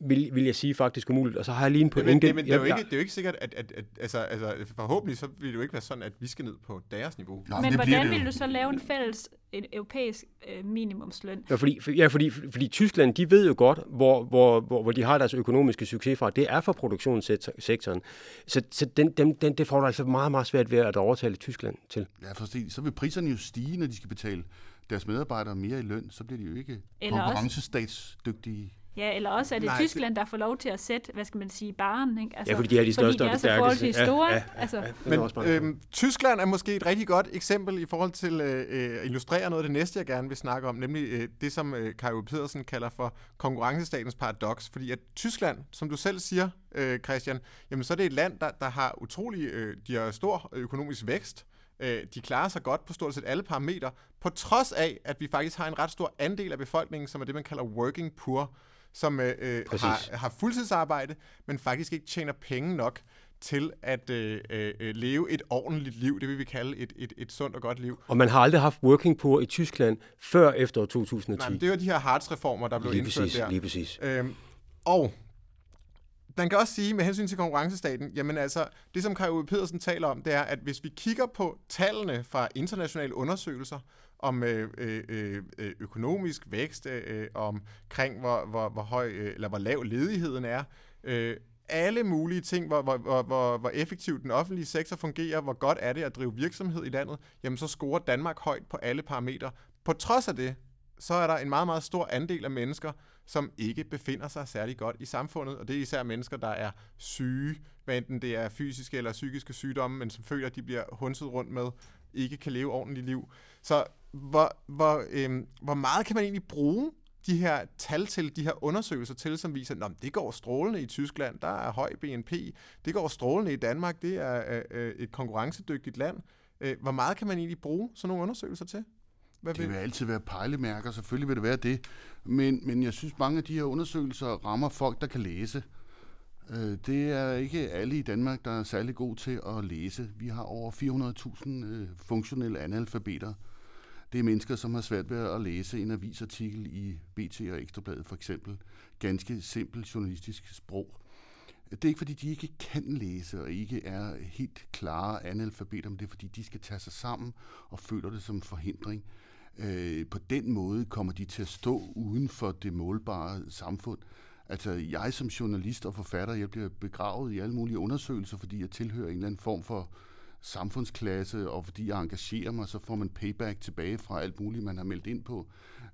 vil, vil jeg sige faktisk umuligt. Og så har jeg lige en pointe. Men, det, men det, er jo ikke, det er jo ikke sikkert, at, at, at altså, altså, forhåbentlig så vil det jo ikke være sådan, at vi skal ned på deres niveau. Nå, men, hvordan vil du så lave en fælles en europæisk øh, minimumsløn? Ja, fordi, for, ja fordi, fordi Tyskland, de ved jo godt, hvor, hvor, hvor, hvor de har deres økonomiske succes fra. Det er fra produktionssektoren. Så, så den, den, den, det får du altså meget, meget svært ved at overtale Tyskland til. Ja, for så vil priserne jo stige, når de skal betale deres medarbejdere mere i løn, så bliver de jo ikke konkurrencestatsdygtige. Ja, eller også er det Nej, Tyskland, der får lov til at sætte, hvad skal man sige, baren. Ikke? Altså, ja, fordi de er de største og de stærkeste. Fordi de er så store. Ja, ja, altså. ja, Men øhm, Tyskland er måske et rigtig godt eksempel i forhold til øh, øh, at illustrere noget af det næste, jeg gerne vil snakke om, nemlig øh, det, som øh, Kai Pedersen kalder for konkurrencestatens paradoks. Fordi at Tyskland, som du selv siger, øh, Christian, jamen så er det et land, der, der har utrolig, øh, de har stor økonomisk vækst, øh, de klarer sig godt på stort set alle parametre, på trods af, at vi faktisk har en ret stor andel af befolkningen, som er det, man kalder working poor, som øh, øh har, har fuldtidsarbejde, men faktisk ikke tjener penge nok til at øh, øh, øh, leve et ordentligt liv, det vil vi kalde et, et, et sundt og godt liv. Og man har aldrig haft working poor i Tyskland før efter 2010. Nej, det var de her Hartz-reformer, der blev lige indført præcis, der. Lige præcis. Øhm, og man kan også sige med hensyn til konkurrencestaten, jamen altså, det som Kai Pedersen taler om, det er, at hvis vi kigger på tallene fra internationale undersøgelser, om øh, øh, øh, øh, økonomisk vækst, øh, øh, omkring hvor, hvor, hvor høj øh, eller hvor lav ledigheden er, øh, alle mulige ting, hvor, hvor, hvor, hvor, hvor effektivt den offentlige sektor fungerer, hvor godt er det at drive virksomhed i landet, jamen så scorer Danmark højt på alle parametre. På trods af det, så er der en meget, meget stor andel af mennesker, som ikke befinder sig særlig godt i samfundet, og det er især mennesker, der er syge, hvad enten det er fysiske eller psykiske sygdomme, men som føler, at de bliver hunset rundt med, ikke kan leve ordentligt liv. Så hvor, hvor, øhm, hvor meget kan man egentlig bruge de her tal til, de her undersøgelser til, som viser, at det går strålende i Tyskland, der er høj BNP, det går strålende i Danmark, det er øh, øh, et konkurrencedygtigt land. Øh, hvor meget kan man egentlig bruge sådan nogle undersøgelser til? Hvad det vil altid være pejlemærker, selvfølgelig vil det være det. Men, men jeg synes, mange af de her undersøgelser rammer folk, der kan læse. Øh, det er ikke alle i Danmark, der er særlig gode til at læse. Vi har over 400.000 øh, funktionelle analfabeter. Det er mennesker, som har svært ved at læse en avisartikel i BT og Ekstrabladet for eksempel. Ganske simpelt journalistisk sprog. Det er ikke, fordi de ikke kan læse og ikke er helt klare analfabeter, men det er, fordi de skal tage sig sammen og føler det som forhindring. Øh, på den måde kommer de til at stå uden for det målbare samfund. Altså, jeg som journalist og forfatter, jeg bliver begravet i alle mulige undersøgelser, fordi jeg tilhører en eller anden form for samfundsklasse, og fordi jeg engagerer mig, så får man payback tilbage fra alt muligt, man har meldt ind på.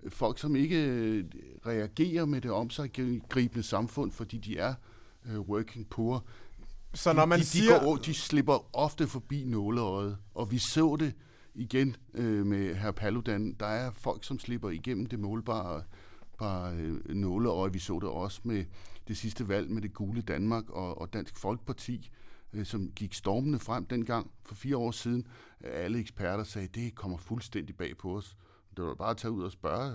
Folk, som ikke øh, reagerer med det omsaggribende samfund, fordi de er uh, working poor, så når man de, de, siger... de, går, de slipper ofte forbi nåleøjet, og vi så det igen øh, med herr Paludan. Der er folk, som slipper igennem det målbare bare, øh, nåleøje. Vi så det også med det sidste valg med det gule Danmark og, og Dansk Folkeparti, øh, Øh, som gik stormende frem dengang for fire år siden. Alle eksperter sagde, at det kommer fuldstændig bag på os. Det var bare at tage ud og spørge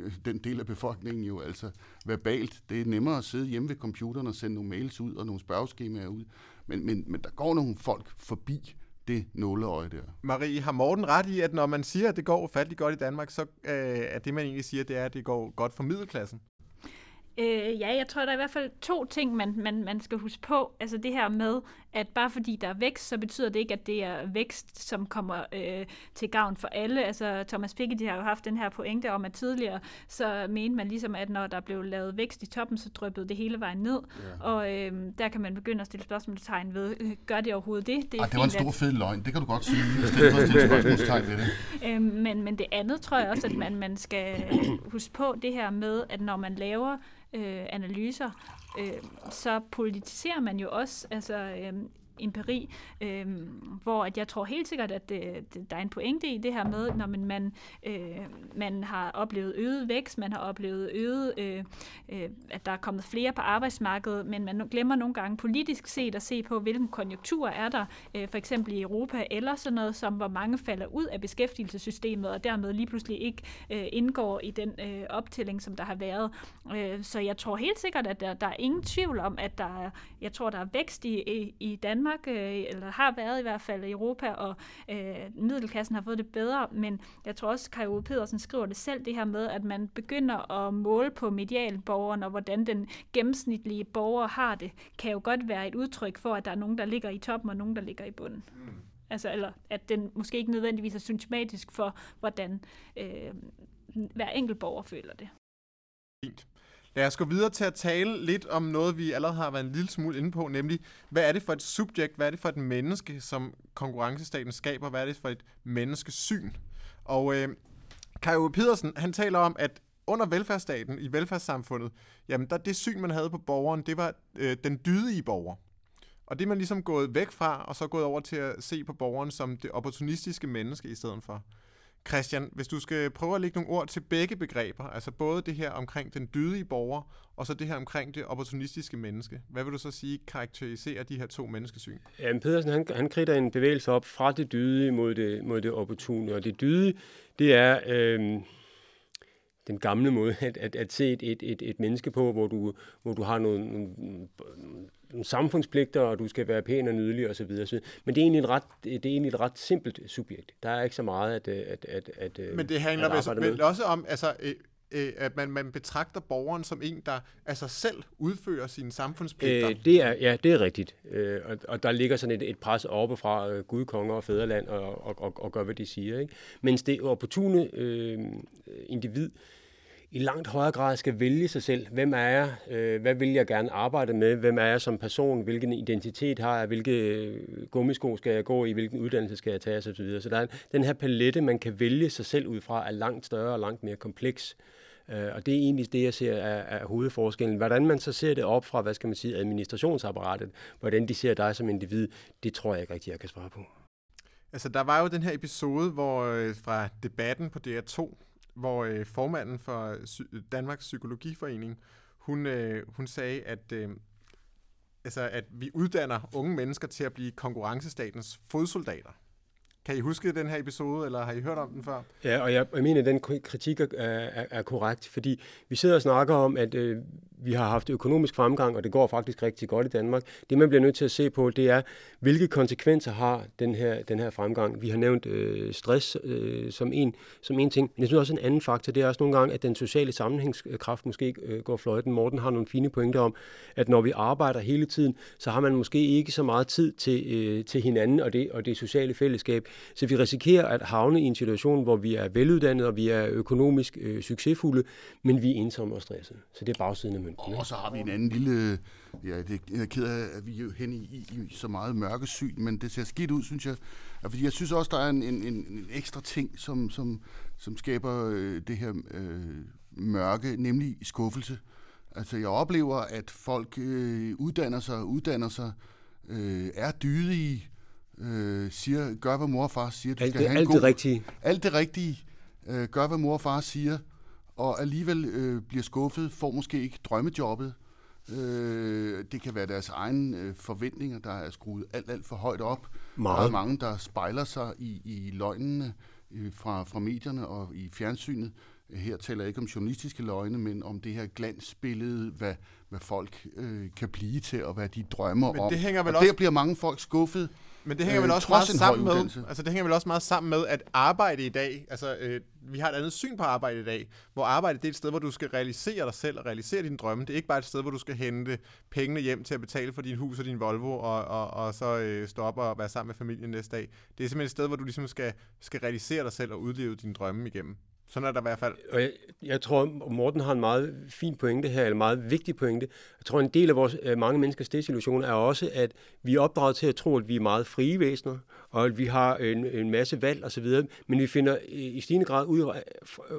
øh, den del af befolkningen jo, altså verbalt. Det er nemmere at sidde hjemme ved computeren og sende nogle mails ud og nogle spørgeskemaer ud. Men, men, men der går nogle folk forbi, det nåleøje der. Marie, har Morten ret i, at når man siger, at det går fattigt godt i Danmark, så øh, er det, man egentlig siger, det er, at det går godt for middelklassen? Øh, ja, jeg tror, der er i hvert fald to ting, man, man, man skal huske på. Altså det her med, at bare fordi der er vækst, så betyder det ikke, at det er vækst, som kommer øh, til gavn for alle. Altså Thomas Piketty har jo haft den her pointe om, at tidligere så mente man ligesom, at når der blev lavet vækst i toppen, så drøbbede det hele vejen ned. Ja. Og øh, der kan man begynde at stille spørgsmålstegn ved, øh, gør det overhovedet det? Det, er Ej, det var en stor at... fed løgn, det kan du godt sige, stille spørgsmålstegn ved det. Øh, men, men det andet tror jeg også, at man, man skal huske på det her med, at når man laver øh, analyser, øh, så politiserer man jo også altså, øh, empiri, øh, hvor at jeg tror helt sikkert, at det, det, der er en pointe i det her med, når man, man, øh, man har oplevet øget vækst, man har oplevet øget, øh, øh, at der er kommet flere på arbejdsmarkedet, men man glemmer nogle gange politisk set at se på, hvilken konjunktur er der, øh, for eksempel i Europa, eller sådan noget som, hvor mange falder ud af beskæftigelsessystemet, og dermed lige pludselig ikke øh, indgår i den øh, optælling, som der har været. Øh, så jeg tror helt sikkert, at der, der er ingen tvivl om, at der er, jeg tror, der er vækst i, i, i Danmark, Danmark, øh, eller har været i hvert fald i Europa, og øh, middelklassen har fået det bedre, men jeg tror også, Kai Pedersen skriver det selv, det her med, at man begynder at måle på medialborgeren, og hvordan den gennemsnitlige borger har det, kan jo godt være et udtryk for, at der er nogen, der ligger i toppen, og nogen, der ligger i bunden. Mm. Altså, eller at den måske ikke nødvendigvis er symptomatisk for, hvordan øh, hver enkelt borger føler det. Fint. Lad os gå videre til at tale lidt om noget, vi allerede har været en lille smule inde på, nemlig, hvad er det for et subjekt, hvad er det for et menneske, som konkurrencestaten skaber, hvad er det for et menneskesyn? Og øh, Kai Pedersen, han taler om, at under velfærdsstaten, i velfærdssamfundet, jamen der, det syn, man havde på borgeren, det var øh, den dydige borger. Og det er man ligesom gået væk fra, og så gået over til at se på borgeren som det opportunistiske menneske i stedet for. Christian, hvis du skal prøve at lægge nogle ord til begge begreber, altså både det her omkring den dydige borger, og så det her omkring det opportunistiske menneske. Hvad vil du så sige karakteriserer de her to menneskesyn? Ja, Pedersen han, han kridter en bevægelse op fra det dydige mod det, mod det opportune, og det dydige, det er... Øh, den gamle måde at, at, at se et, et, et, et menneske på, hvor du, hvor du har nogle, nogle samfundspligter, og du skal være pæn og nydelig osv. Men det er egentlig et ret, det er egentlig et ret simpelt subjekt. Der er ikke så meget at, at, at, at Men det handler at vel også om, altså, øh, at man, man betragter borgeren som en, der altså selv udfører sine samfundspligter? Øh, det er, ja, det er rigtigt. Øh, og, og der ligger sådan et, et pres oppe fra øh, Gud, konger og fædreland og, og, og, og gør, hvad de siger. Ikke? Mens det opportune øh, individ, i langt højere grad skal vælge sig selv. Hvem er jeg? Øh, hvad vil jeg gerne arbejde med? Hvem er jeg som person? Hvilken identitet har jeg? Hvilke øh, gummisko skal jeg gå i? Hvilken uddannelse skal jeg tage? Så, videre. så der er den her palette, man kan vælge sig selv ud fra, er langt større og langt mere kompleks. Øh, og det er egentlig det, jeg ser er, er hovedforskellen. Hvordan man så ser det op fra, hvad skal man sige, administrationsapparatet, hvordan de ser dig som individ, det tror jeg ikke rigtig, jeg kan svare på. Altså, der var jo den her episode hvor øh, fra debatten på DR2, hvor øh, formanden for Danmarks Psykologiforening, hun, øh, hun sagde, at, øh, altså, at vi uddanner unge mennesker til at blive konkurrencestatens fodsoldater. Kan I huske den her episode, eller har I hørt om den før? Ja, og jeg, jeg mener, at den kritik er, er, er korrekt, fordi vi sidder og snakker om, at øh, vi har haft økonomisk fremgang, og det går faktisk rigtig godt i Danmark. Det, man bliver nødt til at se på, det er, hvilke konsekvenser har den her, den her fremgang. Vi har nævnt øh, stress øh, som, en, som en ting, men jeg synes også en anden faktor, det er også nogle gange, at den sociale sammenhængskraft måske øh, går fløjten. Morten har nogle fine pointer om, at når vi arbejder hele tiden, så har man måske ikke så meget tid til, øh, til hinanden og det, og det sociale fællesskab. Så vi risikerer at havne i en situation, hvor vi er veluddannede, og vi er økonomisk øh, succesfulde, men vi er ensomme og stressede. Så det er bagsiden af mønten. Og så har vi en anden lille... Ja, det jeg er ked af, at vi er hen i, i, i så meget mørkesyn, men det ser skidt ud, synes jeg. Fordi jeg synes også, der er en, en, en ekstra ting, som, som, som skaber øh, det her øh, mørke, nemlig skuffelse. Altså, jeg oplever, at folk øh, uddanner sig, uddanner sig, øh, er dydige, øh, siger, gør hvad mor og far siger. Du alt skal det, have alt god, det rigtige. Alt det rigtige. Øh, gør hvad mor og far siger, og alligevel øh, bliver skuffet, får måske ikke drømmejobbet. Øh, det kan være deres egne øh, forventninger, der er skruet alt, alt for højt op. Meget. Der er mange, der spejler sig i, i løgnene øh, fra, fra medierne og i fjernsynet. Her taler jeg ikke om journalistiske løgne, men om det her glansbillede, hvad, hvad folk øh, kan blive til, og hvad de drømmer men om. Det hænger vel og også... der bliver mange folk skuffet. Men det hænger øh, vel også meget sammen med, altså det hænger vel også meget sammen med, at arbejde i dag, altså øh, vi har et andet syn på arbejde i dag, hvor arbejde det er et sted, hvor du skal realisere dig selv og realisere dine drømme. Det er ikke bare et sted, hvor du skal hente pengene hjem til at betale for din hus og din Volvo, og, og, og så øh, stå op og være sammen med familien næste dag. Det er simpelthen et sted, hvor du ligesom skal, skal realisere dig selv og udleve dine drømme igennem. Sådan er der i hvert fald. Og jeg, jeg tror, Morten har en meget fin pointe her, eller en meget vigtig pointe. Jeg tror, en del af vores øh, mange menneskers desillusion er også, at vi er opdraget til at tro, at vi er meget frie væsener, og at vi har en, en masse valg osv., men vi finder i stigende grad ud,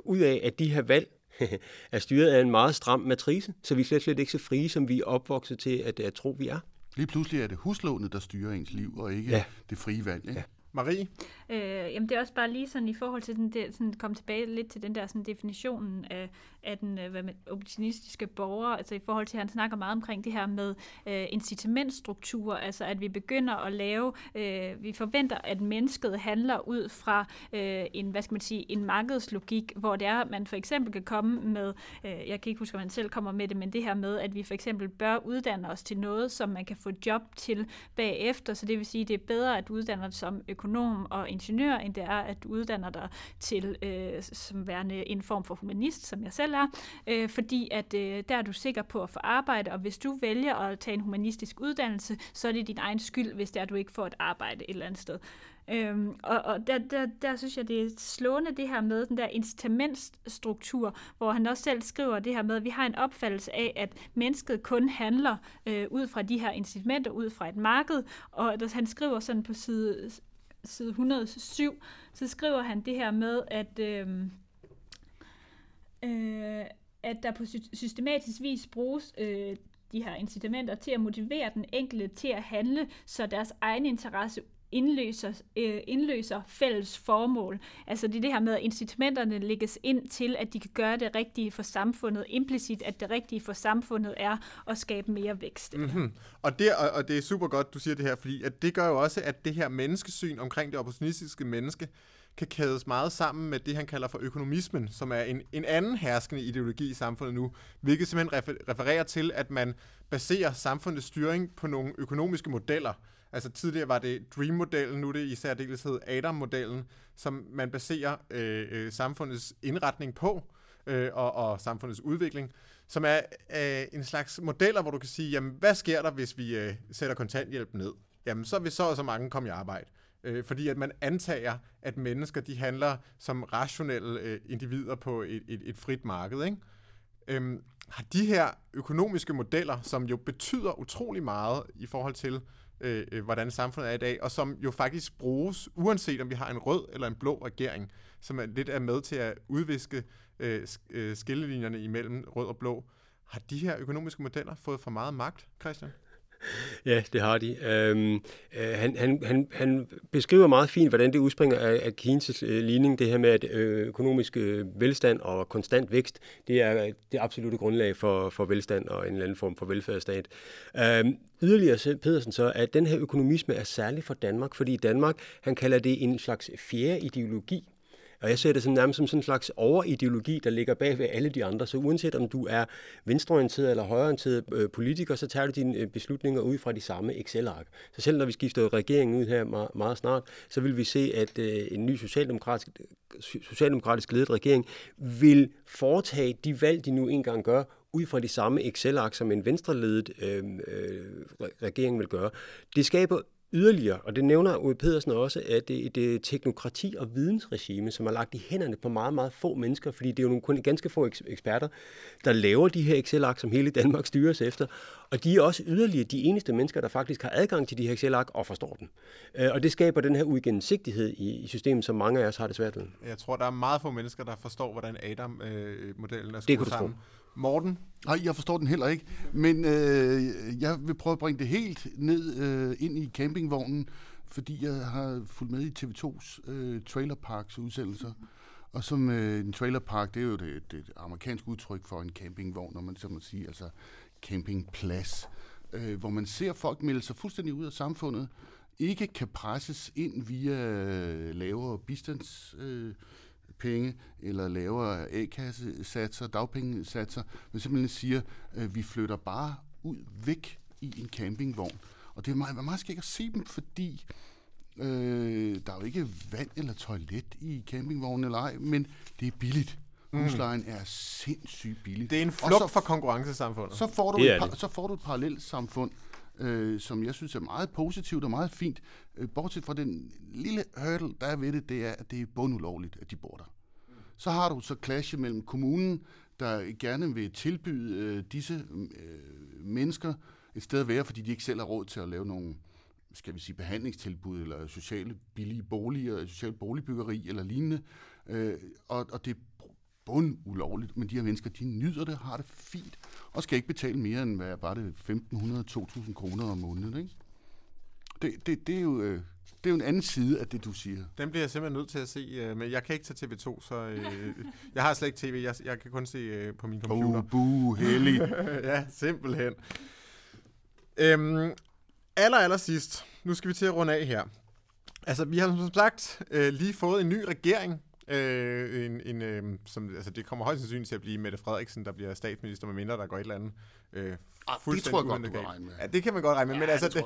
ud af, at de her valg er styret af en meget stram matrice, så vi er slet, slet ikke så frie, som vi er opvokset til at, at tro, vi er. Lige pludselig er det huslånet, der styrer ens liv, og ikke ja. det frie valg. Ikke? Ja. Marie? Øh, jamen det er også bare lige sådan i forhold til den der, sådan komme tilbage lidt til den der sådan definitionen af, af den øh, hvad man, opportunistiske borger, altså i forhold til, at han snakker meget omkring det her med øh, incitamentstrukturer, altså at vi begynder at lave, øh, vi forventer, at mennesket handler ud fra øh, en, hvad skal man sige, en markedslogik, hvor det er, at man for eksempel kan komme med, øh, jeg kan ikke huske, om man selv kommer med det, men det her med, at vi for eksempel bør uddanne os til noget, som man kan få job til bagefter, så det vil sige, at det er bedre at uddanne sig som økonom og ingeniør, end det er at uddanner dig til øh, som værende en form for humanist, som jeg selv er, øh, fordi at øh, der er du sikker på at få arbejde, og hvis du vælger at tage en humanistisk uddannelse, så er det din egen skyld, hvis det er, at du ikke får et arbejde et eller andet sted. Øhm, og og der, der, der synes jeg, det er slående det her med den der incitamentsstruktur, hvor han også selv skriver det her med, at vi har en opfattelse af, at mennesket kun handler øh, ud fra de her incitamenter, ud fra et marked, og der, han skriver sådan på side, side 107, så skriver han det her med, at... Øh, øh, at der på systematisk vis bruges øh, de her incitamenter til at motivere den enkelte til at handle, så deres egen interesse indløser, øh, indløser fælles formål. Altså det er det her med, at incitamenterne lægges ind til, at de kan gøre det rigtige for samfundet, implicit, at det rigtige for samfundet er at skabe mere vækst. Mm-hmm. Og, det, og, og det er super godt, du siger det her, fordi at det gør jo også, at det her menneskesyn omkring det opportunistiske menneske, kan kædes meget sammen med det, han kalder for økonomismen, som er en, en anden herskende ideologi i samfundet nu, hvilket simpelthen refererer til, at man baserer samfundets styring på nogle økonomiske modeller. Altså tidligere var det Dream-modellen, nu er det i særdeleshed Adam-modellen, som man baserer øh, øh, samfundets indretning på, øh, og, og samfundets udvikling, som er øh, en slags modeller, hvor du kan sige, jamen hvad sker der, hvis vi øh, sætter kontanthjælp ned? Jamen så vil så og så mange komme i arbejde. Øh, fordi at man antager, at mennesker de handler som rationelle øh, individer på et, et, et frit marked. Ikke? Øhm, har de her økonomiske modeller, som jo betyder utrolig meget i forhold til, Øh, øh, hvordan samfundet er i dag, og som jo faktisk bruges, uanset om vi har en rød eller en blå regering, som er lidt er med til at udviske øh, øh skillelinjerne imellem rød og blå. Har de her økonomiske modeller fået for meget magt, Christian? Ja, det har de. Øhm, øh, han, han, han, han beskriver meget fint, hvordan det udspringer af, af Keynes' øh, ligning, det her med, at øh, økonomisk øh, velstand og konstant vækst, det er det absolute grundlag for, for velstand og en eller anden form for velfærdsstat. Øhm, yderligere siger Pedersen så, at den her økonomisme er særlig for Danmark, fordi Danmark, han kalder det en slags fjerde ideologi, og jeg ser det som nærmest som sådan en slags overideologi, der ligger bag ved alle de andre. Så uanset om du er venstreorienteret eller højreorienteret øh, politiker, så tager du dine øh, beslutninger ud fra de samme Excel-ark. Så selv når vi skifter regeringen ud her meget, meget snart, så vil vi se, at øh, en ny socialdemokratisk, øh, socialdemokratisk ledet regering vil foretage de valg, de nu engang gør, ud fra de samme Excel-ark, som en venstreledet øh, øh, regering vil gøre. Det skaber yderligere, og det nævner Uwe Pedersen også, at det er et teknokrati og vidensregime, som er lagt i hænderne på meget, meget få mennesker, fordi det er jo nogle kun ganske få eksperter, der laver de her Excel-ark, som hele Danmark styres efter, og de er også yderligere de eneste mennesker, der faktisk har adgang til de her Excel-ark og forstår dem. Øh, og det skaber den her uigennemsigtighed i systemet, som mange af os har det svært ved. Jeg tror, der er meget få mennesker, der forstår, hvordan Adam-modellen er skruet sammen. Tro. Morten? Nej, jeg forstår den heller ikke. Men øh, jeg vil prøve at bringe det helt ned øh, ind i campingvognen, fordi jeg har fulgt med i TV2's øh, trailerparks udsendelser. Og som øh, en trailerpark, det er jo det, det amerikanske udtryk for en campingvogn, når man så må sige, altså campingplads, øh, hvor man ser folk melde sig fuldstændig ud af samfundet, ikke kan presses ind via øh, lavere bistands... Øh, penge eller lavere A-kassesatser, dagpengesatser, men simpelthen siger, at vi flytter bare ud væk i en campingvogn. Og det er meget, meget skægt at se dem, fordi øh, der er jo ikke vand eller toilet i campingvognen eller ej, men det er billigt. Mm. Huslejen er sindssygt billig. Det er en flugt så, for konkurrencesamfundet. Så får du, et, par, så får du et parallelt samfund, øh, som jeg synes er meget positivt og meget fint. Øh, bortset fra den lille hurdle, der er ved det, det er, at det er bundulovligt, at de bor der. Så har du så clash mellem kommunen, der gerne vil tilbyde øh, disse øh, mennesker et sted at være, fordi de ikke selv har råd til at lave nogle skal vi sige, behandlingstilbud, eller sociale billige boliger, socialt boligbyggeri eller lignende. Øh, og, og det bund ulovligt, men de her mennesker, de nyder det, har det fint, og skal ikke betale mere end, hvad var det, 1.500-2.000 kroner om måneden, ikke? Det, det, det, er jo, øh, det er jo en anden side af det, du siger. Den bliver jeg simpelthen nødt til at se, øh, men jeg kan ikke tage TV2, så øh, jeg har slet ikke tv, jeg, jeg kan kun se øh, på min computer. Oh, buh, hellig. ja, simpelthen. Øhm, aller, aller sidst, nu skal vi til at runde af her. Altså, vi har som sagt øh, lige fået en ny regering, Øh, en, en, øh, som, altså det kommer højst sandsynligt til at blive Mette Frederiksen, der bliver statsminister, med mindre der går et eller andet øh, ah, det tror jeg godt, du kan regne med. Ja, det kan man godt regne med, ja, men altså, det,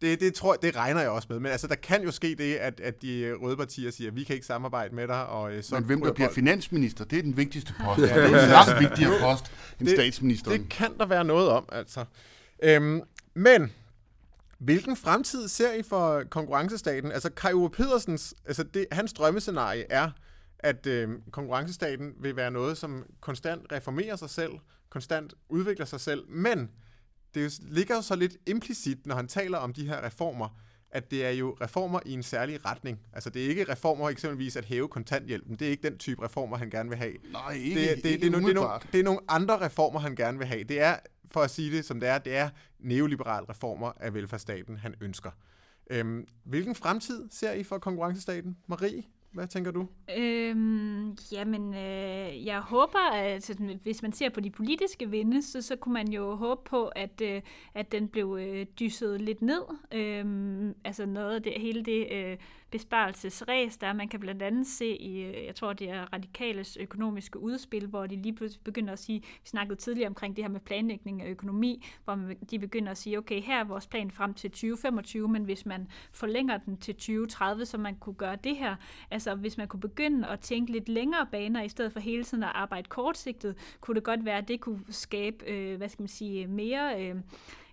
det, det, det, tror, det regner jeg også med. Men altså, der kan jo ske det, at, at de røde partier siger, at vi kan ikke samarbejde med dig. Og, øh, så men hvem der bliver finansminister, det er den vigtigste post. ja, det er en langt vigtigere post end statsministeren. Det kan der være noget om, altså. Øhm, men Hvilken fremtid ser I for konkurrencestaten? Altså Kai Uwe Pedersens, altså det, hans drømmescenarie er, at øh, konkurrencestaten vil være noget, som konstant reformerer sig selv, konstant udvikler sig selv, men det ligger jo så lidt implicit, når han taler om de her reformer, at det er jo reformer i en særlig retning. Altså det er ikke reformer eksempelvis at hæve kontanthjælpen. Det er ikke den type reformer, han gerne vil have. Nej, ikke, det, det, det, det, er, no, det, er nogle, det er nogle andre reformer, han gerne vil have. Det er, for at sige det som det er, det er neoliberal reformer af velfærdsstaten, han ønsker. Øhm, hvilken fremtid ser I for konkurrencestaten? Marie? Hvad tænker du? Øhm, jamen, øh, jeg håber, at hvis man ser på de politiske vinde, så, så kunne man jo håbe på, at, øh, at den blev øh, dysset lidt ned. Øhm, altså noget af det, hele det øh, besparelsesræs, der man kan blandt andet se i, øh, jeg tror det er Radikales økonomiske udspil, hvor de lige pludselig begynder at sige, vi snakkede tidligere omkring det her med planlægning af økonomi, hvor de begynder at sige, okay, her er vores plan frem til 2025, men hvis man forlænger den til 2030, så man kunne gøre det her, altså hvis man kunne begynde at tænke lidt længere baner, i stedet for hele tiden at arbejde kortsigtet, kunne det godt være, at det kunne skabe, øh, hvad skal man sige, mere... Øh,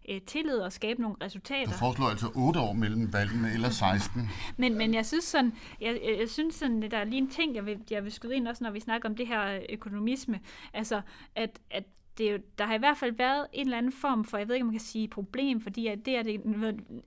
øh, tillid og skabe nogle resultater. Du foreslår altså 8 år mellem valgene, eller 16. men, men jeg synes sådan, jeg, jeg synes sådan, der er lige en ting, jeg vil, jeg vil skyde ind også, når vi snakker om det her økonomisme. Altså, at, at det er jo, der har i hvert fald været en eller anden form for, jeg ved ikke, om man kan sige problem, fordi at det er det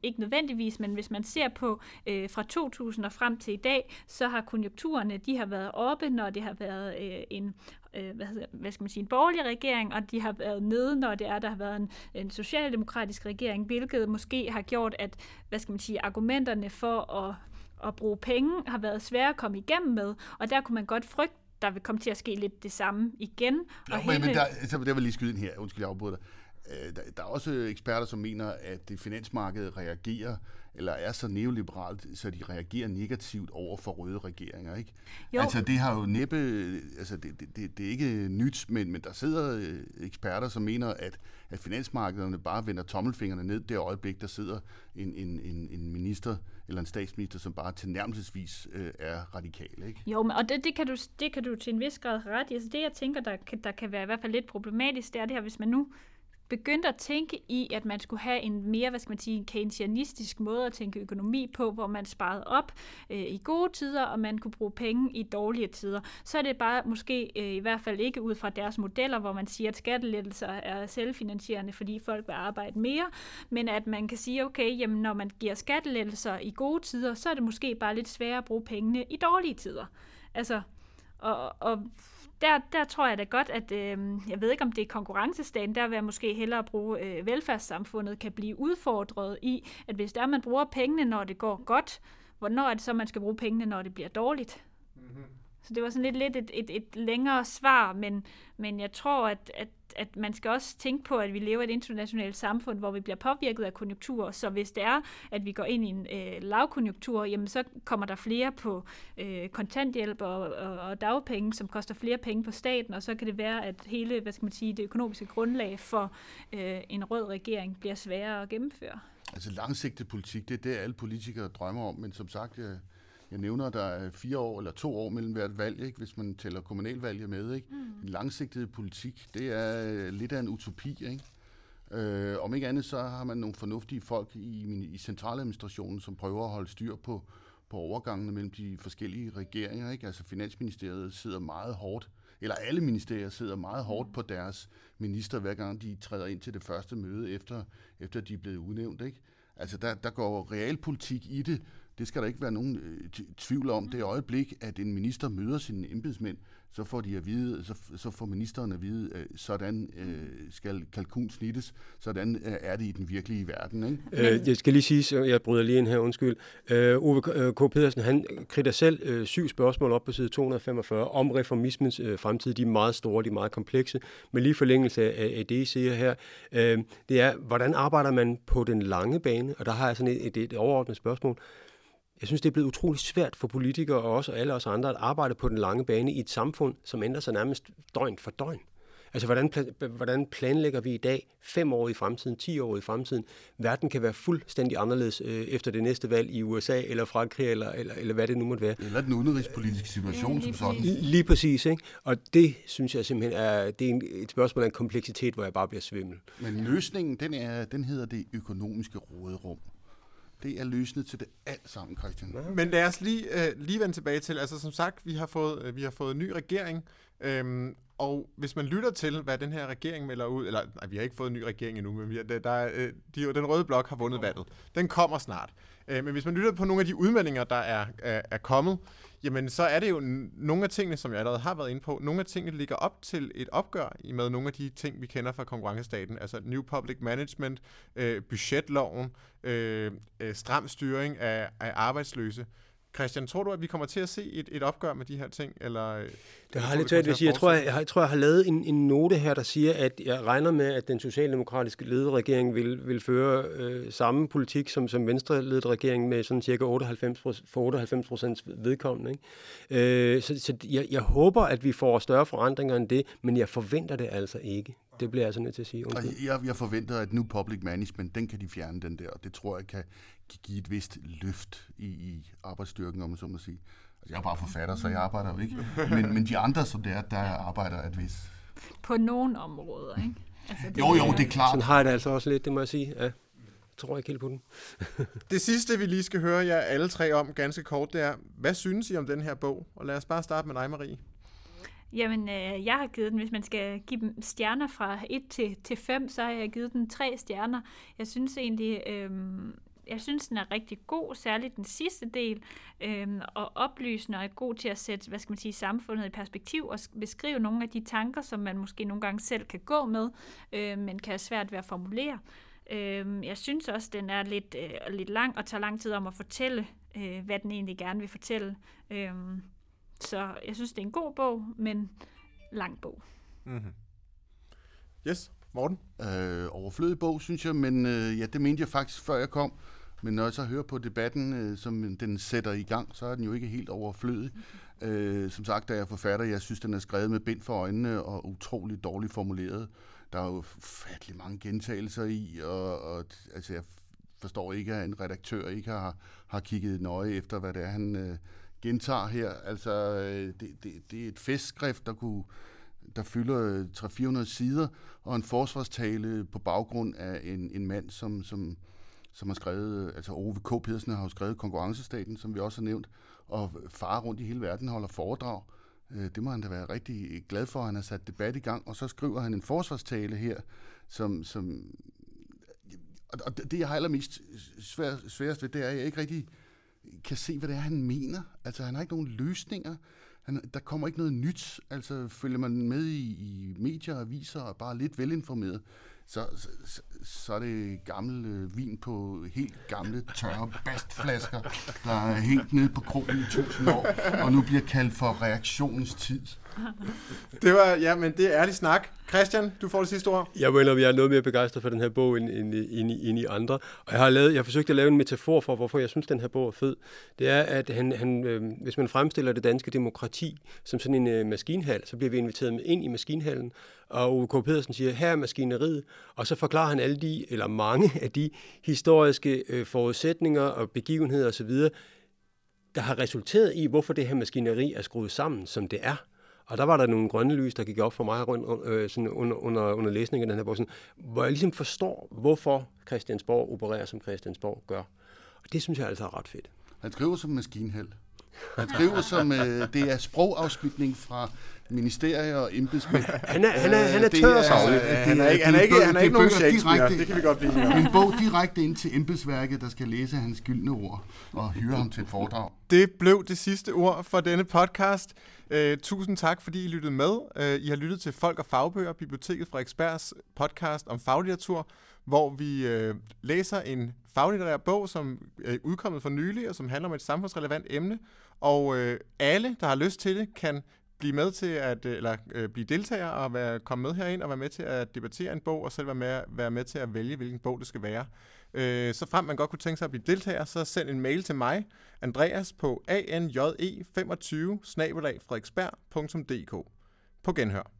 ikke nødvendigvis, men hvis man ser på øh, fra 2000 og frem til i dag, så har konjunkturerne, de har været oppe, når det har været øh, en øh, hvad, hedder, hvad skal man sige, en borgerlig regering, og de har været nede, når det er, der har været en, en socialdemokratisk regering, hvilket måske har gjort, at hvad skal man sige, argumenterne for at at bruge penge har været svære at komme igennem med, og der kunne man godt frygte, der vil komme til at ske lidt det samme igen. Jo, og men, hele... men der, så der vil lige skyde ind her, undskyld, jeg afbryder dig. Øh, der, der er også eksperter, som mener, at det finansmarked reagerer, eller er så neoliberalt, så de reagerer negativt over for røde regeringer. Ikke? Jo. Altså det har jo næppe, altså det, det, det, det er ikke nyt, men, men der sidder øh, eksperter, som mener, at, at finansmarkederne bare vender tommelfingrene ned det øjeblik, der sidder en, en, en, en minister eller en statsminister, som bare tilnærmelsesvis øh, er radikal. Ikke? Jo, men, og det, det, kan du, det kan du til en vis grad ret i. Altså det, jeg tænker, der, der kan være i hvert fald lidt problematisk, det er det her, hvis man nu begyndte at tænke i, at man skulle have en mere, hvad skal man sige, keynesianistisk måde at tænke økonomi på, hvor man sparede op øh, i gode tider, og man kunne bruge penge i dårlige tider. Så er det bare måske øh, i hvert fald ikke ud fra deres modeller, hvor man siger, at skattelettelser er selvfinansierende, fordi folk vil arbejde mere, men at man kan sige, okay, jamen når man giver skattelettelser i gode tider, så er det måske bare lidt sværere at bruge pengene i dårlige tider. Altså, og, og der, der tror jeg da godt, at øh, jeg ved ikke, om det er konkurrencestaten, der vil jeg måske hellere bruge, øh, velfærdssamfundet kan blive udfordret i, at hvis der man bruger pengene, når det går godt, hvornår er det så, man skal bruge pengene, når det bliver dårligt? Mm-hmm. Så det var sådan lidt, lidt et, et, et længere svar, men, men jeg tror, at, at at man skal også tænke på, at vi lever i et internationalt samfund, hvor vi bliver påvirket af konjunkturer. Så hvis det er, at vi går ind i en øh, lavkonjunktur, jamen så kommer der flere på øh, kontanthjælp og, og, og dagpenge, som koster flere penge på staten, og så kan det være, at hele hvad skal man sige, det økonomiske grundlag for øh, en rød regering bliver sværere at gennemføre. Altså langsigtet politik, det er det, alle politikere drømmer om, men som sagt, Øh jeg nævner, at der er fire år eller to år mellem hvert valg, ikke, hvis man tæller kommunalvalget med. Ikke? Mm. En langsigtet politik, det er øh, lidt af en utopi. Ikke? Øh, om ikke andet, så har man nogle fornuftige folk i, i centraladministrationen, som prøver at holde styr på, på overgangene mellem de forskellige regeringer. Ikke? Altså Finansministeriet sidder meget hårdt, eller alle ministerier sidder meget hårdt på deres minister, hver gang de træder ind til det første møde, efter, efter de er blevet udnævnt. Ikke? Altså der, der går realpolitik i det, det skal der ikke være nogen øh, tvivl om. Det øjeblik, at en minister møder sine embedsmænd, så får de at vide, så, så får ministeren at vide, øh, sådan øh, skal kalkun snittes, sådan øh, er det i den virkelige verden. Ikke? Øh, jeg skal lige sige, så jeg bryder lige ind her, undskyld. Øh, Ove K. Pedersen, han kritter selv øh, syv spørgsmål op på side 245 om reformismens øh, fremtid. De er meget store, de er meget komplekse. Men lige forlængelse af, af det, I siger her, øh, det er, hvordan arbejder man på den lange bane? Og der har jeg sådan et, et, et overordnet spørgsmål jeg synes, det er blevet utroligt svært for politikere og også alle os andre at arbejde på den lange bane i et samfund, som ændrer sig nærmest døgn for døgn. Altså, hvordan, hvordan planlægger vi i dag, fem år i fremtiden, ti år i fremtiden? Verden kan være fuldstændig anderledes øh, efter det næste valg i USA, eller Frankrig, eller, eller, eller hvad det nu måtte være. Eller den udenrigspolitiske situation som sådan. Lige præcis, ikke? Og det synes jeg simpelthen er, det er en, et spørgsmål af en kompleksitet, hvor jeg bare bliver svimmel. Men løsningen, den, er, den hedder det økonomiske råderum. Det er løsnet til det alt sammen, Christian. Men lad os lige, øh, lige vende tilbage til, altså som sagt, vi har fået, øh, vi har fået en ny regering, øhm, og hvis man lytter til, hvad den her regering melder ud, eller nej, vi har ikke fået en ny regering endnu, men vi der er, øh, de, den røde blok har vundet valget. Den kommer snart. Øh, men hvis man lytter på nogle af de udmeldinger, der er, er, er kommet, jamen så er det jo nogle af tingene, som jeg allerede har været inde på, nogle af tingene ligger op til et opgør med nogle af de ting, vi kender fra konkurrencestaten, altså New Public Management, øh, budgetloven, øh, øh stram styring af, af arbejdsløse. Christian, tror du, at vi kommer til at se et, et opgør med de her ting? Eller, øh, det har jeg lidt tvært at sige. Jeg tror, jeg, jeg, tror, jeg har lavet en, en note her, der siger, at jeg regner med, at den socialdemokratiske ledede regering vil, vil føre øh, samme politik som, som venstre regering med sådan cirka 98 for 98 procents vedkommende. Ikke? Øh, så så jeg, jeg håber, at vi får større forandringer end det, men jeg forventer det altså ikke. Det bliver jeg så nødt til at sige. Jeg, jeg forventer, at nu public management, den kan de fjerne den der, og det tror jeg kan give et vist løft i, i arbejdsstyrken, om man så må sige. Altså, jeg er bare forfatter, så jeg arbejder jo ikke. Men, men de andre, som det er, der arbejder et vis. På nogle områder, ikke? Altså, Jo, jo, det er klart. Sådan har jeg det altså også lidt, det må jeg sige. Ja. Jeg tror ikke helt på den. Det sidste, vi lige skal høre jer alle tre om ganske kort, det er, hvad synes I om den her bog? Og lad os bare starte med dig, Marie. Jamen, øh, jeg har givet den, hvis man skal give dem stjerner fra 1 til, til 5, så har jeg givet den 3 stjerner. Jeg synes egentlig, øh, jeg synes, den er rigtig god, særligt den sidste del, øh, og oplysende og er god til at sætte, hvad skal man sige, samfundet i perspektiv og beskrive nogle af de tanker, som man måske nogle gange selv kan gå med, øh, men kan have svært ved at formulere. Øh, jeg synes også, den er lidt, øh, lidt lang og tager lang tid om at fortælle, øh, hvad den egentlig gerne vil fortælle. Øh, så jeg synes, det er en god bog, men lang bog. Mm-hmm. Yes, Morten? Øh, overflødig bog, synes jeg, men øh, ja, det mente jeg faktisk, før jeg kom. Men når jeg så hører på debatten, øh, som den sætter i gang, så er den jo ikke helt overflødig. Øh, som sagt, da jeg er forfatter, jeg synes, den er skrevet med bind for øjnene og utroligt dårligt formuleret. Der er jo fattelig mange gentagelser i, og, og altså, jeg forstår ikke, at en redaktør ikke har, har kigget nøje efter, hvad det er, han øh, gentager her. Altså, øh, det, det, det er et festskrift, der kunne der fylder øh, 300-400 sider, og en forsvarstale på baggrund af en, en mand, som, som, som har skrevet, øh, altså Ove K. Pedersen har jo skrevet Konkurrencestaten, som vi også har nævnt, og far rundt i hele verden holder foredrag. Øh, det må han da være rigtig glad for, at han har sat debat i gang, og så skriver han en forsvarstale her, som, som og det, jeg har allermest svær, sværest ved, det er, at jeg ikke rigtig kan se, hvad det er, han mener. Altså, han har ikke nogen løsninger han, der kommer ikke noget nyt. Altså, følger man med i, i medier og aviser og bare lidt velinformeret, så, så, så er det gammel øh, vin på helt gamle, tørre bastflasker, der er hængt ned på krogen i tusind år, og nu bliver kaldt for reaktionens tid. Det var, ja, men det er ærlig snak. Christian, du får det sidste ord. Jeg vil jeg er noget mere begejstret for den her bog end, end, end, end i andre. Og jeg har, lavet, jeg har forsøgt at lave en metafor for, hvorfor jeg synes, den her bog er fed. Det er, at han, han, øh, hvis man fremstiller det danske demokrati som sådan en øh, maskinhal, så bliver vi inviteret med ind i maskinhallen, og Ove K. Pedersen siger, her er maskineriet, og så forklarer han alle de, eller mange af de historiske øh, forudsætninger og begivenheder osv., der har resulteret i, hvorfor det her maskineri er skruet sammen, som det er. Og der var der nogle grønne lys, der gik op for mig rundt, øh, sådan under, under, under læsningen af den her bog, sådan, hvor jeg ligesom forstår, hvorfor Christiansborg opererer, som Christiansborg gør. Og det synes jeg altså er ret fedt. Han skriver som maskinheld. Han skriver som, øh, det er sprogafspytning fra ministerier og embedsmænd. Han er, han er, han er tør så. Han er ikke, han er ikke, han er ikke nogen Shakespeare, det kan vi godt blive En bog direkte ind til embedsværket, der skal læse hans gyldne ord og hyre ham til et foredrag. Det blev det sidste ord for denne podcast. Uh, tusind tak, fordi I lyttede med. Uh, I har lyttet til Folk og Fagbøger, Biblioteket fra Eksperts podcast om faglitteratur, hvor vi uh, læser en faglitterær bog, som er udkommet for nylig, og som handler om et samfundsrelevant emne. Og uh, alle, der har lyst til det, kan blive med til at øh, eller øh, blive deltager og være, komme med herind og være med til at debattere en bog og selv være med, være med til at vælge, hvilken bog det skal være. Øh, så frem man godt kunne tænke sig at blive deltager, så send en mail til mig, Andreas, på anje25 Frederiksberg.dk. På genhør.